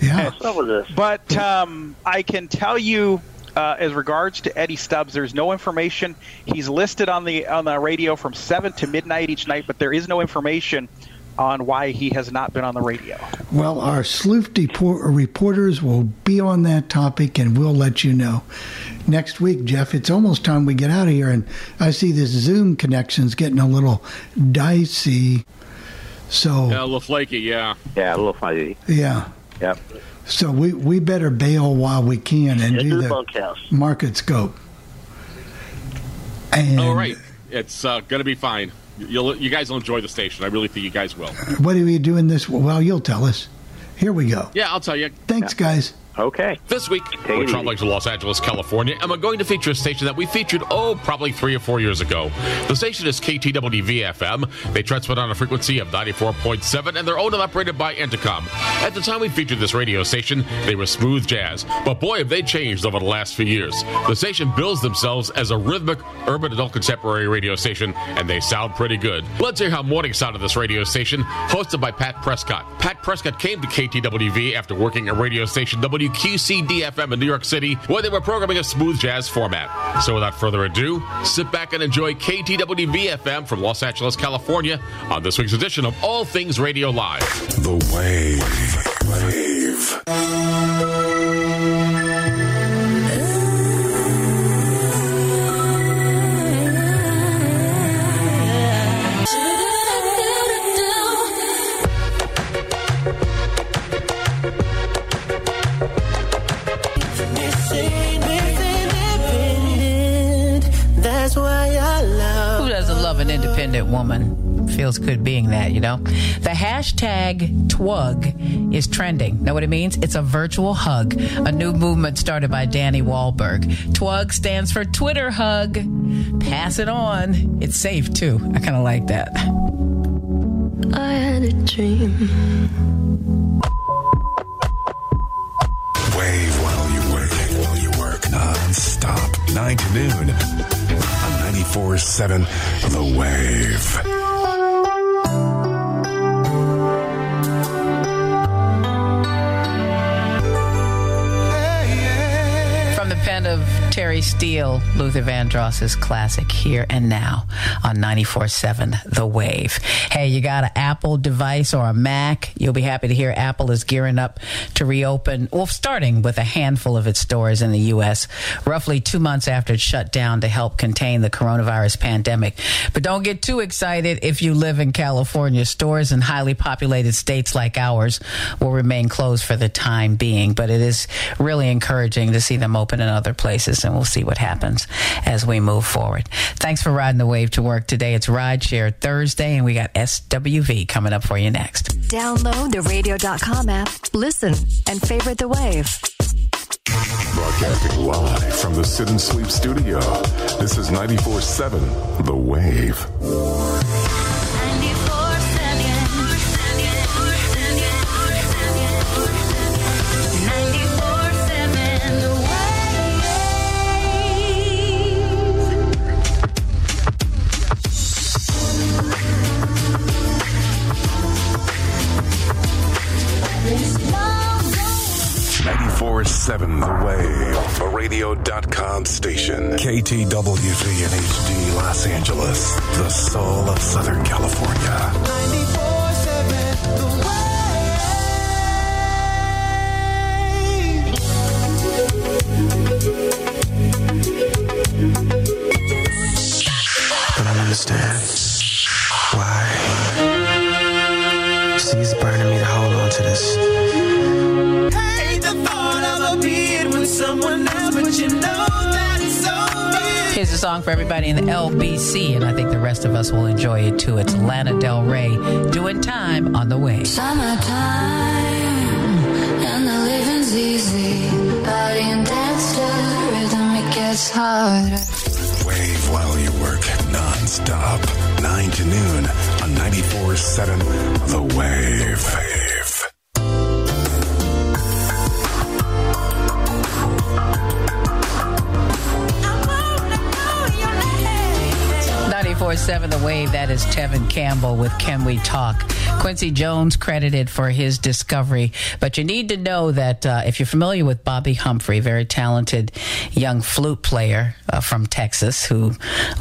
Yeah. What's up with this? But um, I can tell you, uh, as regards to Eddie Stubbs, there's no information. He's listed on the on the radio from seven to midnight each night, but there is no information on why he has not been on the radio. Well, our sleuth depor- reporters will be on that topic and we'll let you know. Next week, Jeff, it's almost time we get out of here, and I see this Zoom connection's getting a little dicey. So, Yeah, a little flaky, yeah. Yeah, a little funny. yeah. Yep. So we, we better bail while we can and do do the the bunkhouse. market scope. And All right. It's uh, going to be fine. You'll, you guys will enjoy the station. I really think you guys will. what are we doing this? Well, you'll tell us. Here we go. Yeah, I'll tell you. Thanks, guys. Okay. This week, it we're traveling to Los Angeles, California, and we're going to feature a station that we featured, oh, probably three or four years ago. The station is KTWV FM. They transmit on a frequency of 94.7, and they're owned and operated by Entercom. At the time we featured this radio station, they were smooth jazz. But boy, have they changed over the last few years. The station bills themselves as a rhythmic, urban adult contemporary radio station, and they sound pretty good. Let's hear how morning sounded this radio station, hosted by Pat Prescott. Pat Prescott came to KTWV after working at radio station WQCD FM in New York City, where they were programming a smooth jazz format. So without further ado, sit back and enjoy KTWV FM from Los Angeles, California, on this week's edition of All Things Radio Live. The Wave. Wave. That's an woman? Feels good being that, you know? The hashtag TWUG is trending. Know what it means? It's a virtual hug, a new movement started by Donnie Wahlberg. TWUG stands for Twitter hug. Pass it on. It's safe, too. I kind of like that. I had a dream. Wave while you work. While you work. Non-stop. 9 to noon. On 94.7 The Wave. From the pen of Terry Steele, Luther Vandross's classic Here and Now on 94.7 The Wave. Hey, you got an Apple device or a Mac? You'll be happy to hear Apple is gearing up to reopen, well, starting with a handful of its stores in the U.S., roughly two months after it shut down to help contain the coronavirus pandemic. But don't get too excited if you live in California. Stores in highly populated states like ours will remain closed for the time being, but it is really encouraging to see them open in other places, and we'll see what happens as we move forward. Thanks for riding the wave to work today. It's Rideshare Thursday, and we got SWV coming up for you next. Download the radio.com app, listen, and favorite the wave. Broadcasting live from the Sit and Sleep studio. This is 94.7 The Wave. 94.7 The Wave, a radio.com station. KTWV in HD Los Angeles, the soul of Southern California. Understand someone else, but you know that it's so Here's a song for everybody in the LBC, and I think the rest of us will enjoy it too. It's Lana Del Rey doing time on the way. Summertime and the living's easy. Body and dance to the rhythm, it gets harder. Wave while you work non-stop. 9 to noon on 94.7 The Wave. Wave. 94.7 The Wave, that is Tevin Campbell with Can We Talk? Quincy Jones credited for his discovery, but you need to know that uh, if you're familiar with Bobbi Humphrey, very talented young flute player uh, from Texas who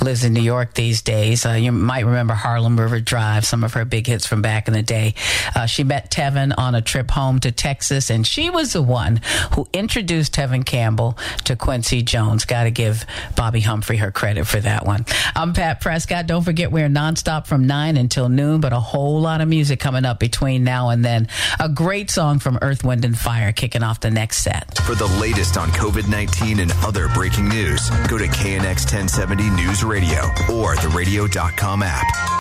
lives in New York these days, uh, you might remember Harlem River Drive, some of her big hits from back in the day. Uh, she met Tevin on a trip home to Texas, and she was the one who introduced Tevin Campbell to Quincy Jones. Got to give Bobbi Humphrey her credit for that one. I'm Pat Prescott. Don't forget we're nonstop from 9 until noon, but a whole lot of music coming up between now and then. A great song from Earth, Wind, and Fire kicking off the next set. For the latest on COVID 19 and other breaking news, go to KNX 1070 News Radio or the radio.com app.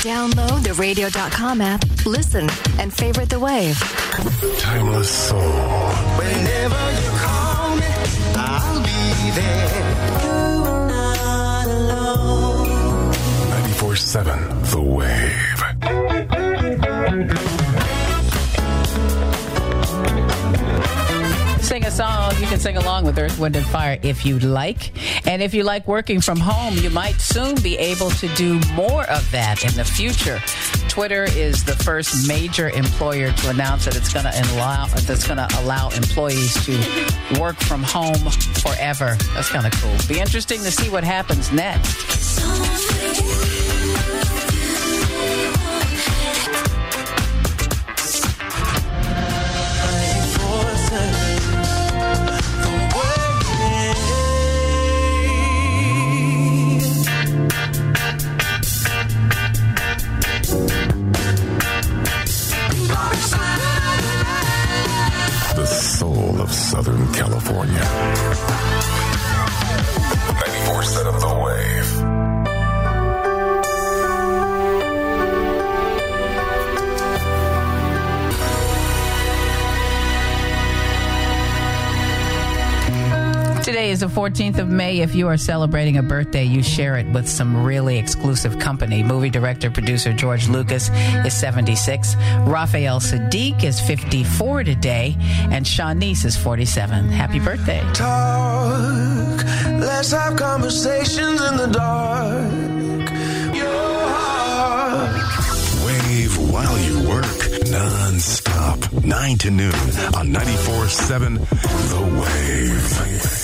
Download the radio.com app, listen, and favorite the wave. Timeless soul. Whenever you call me, I'll be there. 94.7 The Wave. Sing a song. You can sing along with Earth, Wind, and Fire if you'd like. And if you like working from home, you might soon be able to do more of that in the future. Twitter is the first major employer to announce that it's going to allow that's going to allow employees to work from home forever. That's kind of cool. Be interesting to see what happens next. Of Southern California. 94.7 Today is the 14th of May. If you are celebrating a birthday, you share it with some really exclusive company. Movie director, producer George Lucas is 76. Raphael Saadiq is 54 today. And Shanice is 47. Happy birthday. Talk, let's have conversations in the dark. Your heart. Wave while you work non-stop. 9 to noon on 94.7 The Wave.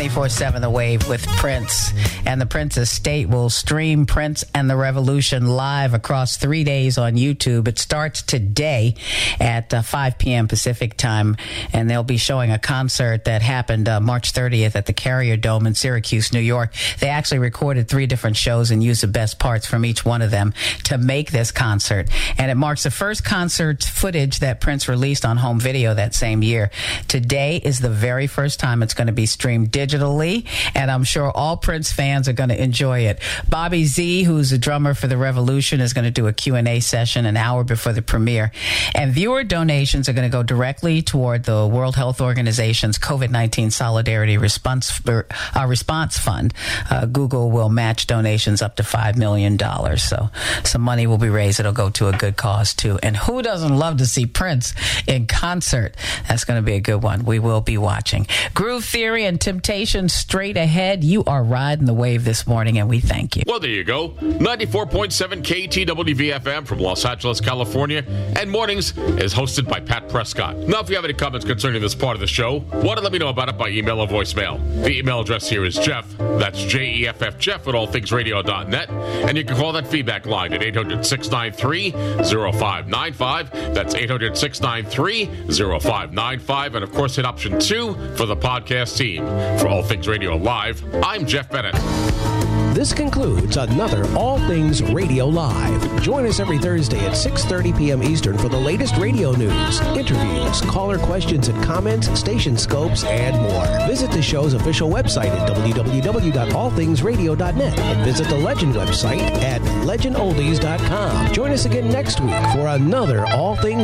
94.7 The Wave with Prince. And the Prince Estate will stream Prince and the Revolution live across three days on YouTube. It starts today at uh, 5 p.m. Pacific time. And they'll be showing a concert that happened uh, March 30th at the Carrier Dome in Syracuse, New York. They actually recorded three different shows and used the best parts from each one of them to make this concert. And it marks the first concert footage that Prince released on home video that same year. Today is the very first time it's going to be streamed digitally, and I'm sure all Prince fans are going to enjoy it. Bobby Z, who's a drummer for the Revolution, is going to do a Q&A session an hour before the premiere. And viewer donations are going to go directly toward the World Health Organization's COVID-19 Solidarity Response uh, Response Fund. Uh, Google will match donations up to $5 million. So some money will be raised. It'll go to a good cause, too. And who doesn't love to see Prince in concert? That's going to be a good one. We will be watching. Groove Theory and Temptation straight ahead. You are riding the wave this morning, and we thank you. Well, there you go. 94.7 KTWVFM from Los Angeles, California, and mornings is hosted by Pat Prescott. Now, if you have any comments concerning this part of the show, want to let me know about it by email or voicemail. The email address here is Jeff, that's J E F F Jeff at allthingsradio.net, and you can call that feedback line at 800 693 0595. That's 800 693 0595, and of course, hit option two for the podcast team. For All Things Radio Live, I'm Jeff Bennett. This concludes another All Things Radio Live. Join us every Thursday at 6:30 p.m. Eastern for the latest radio news, interviews, caller questions and comments, station scopes, and more. Visit the show's official website at www.allthingsradio.net and visit the Legend website at legendoldies.com. Join us again next week for another All Things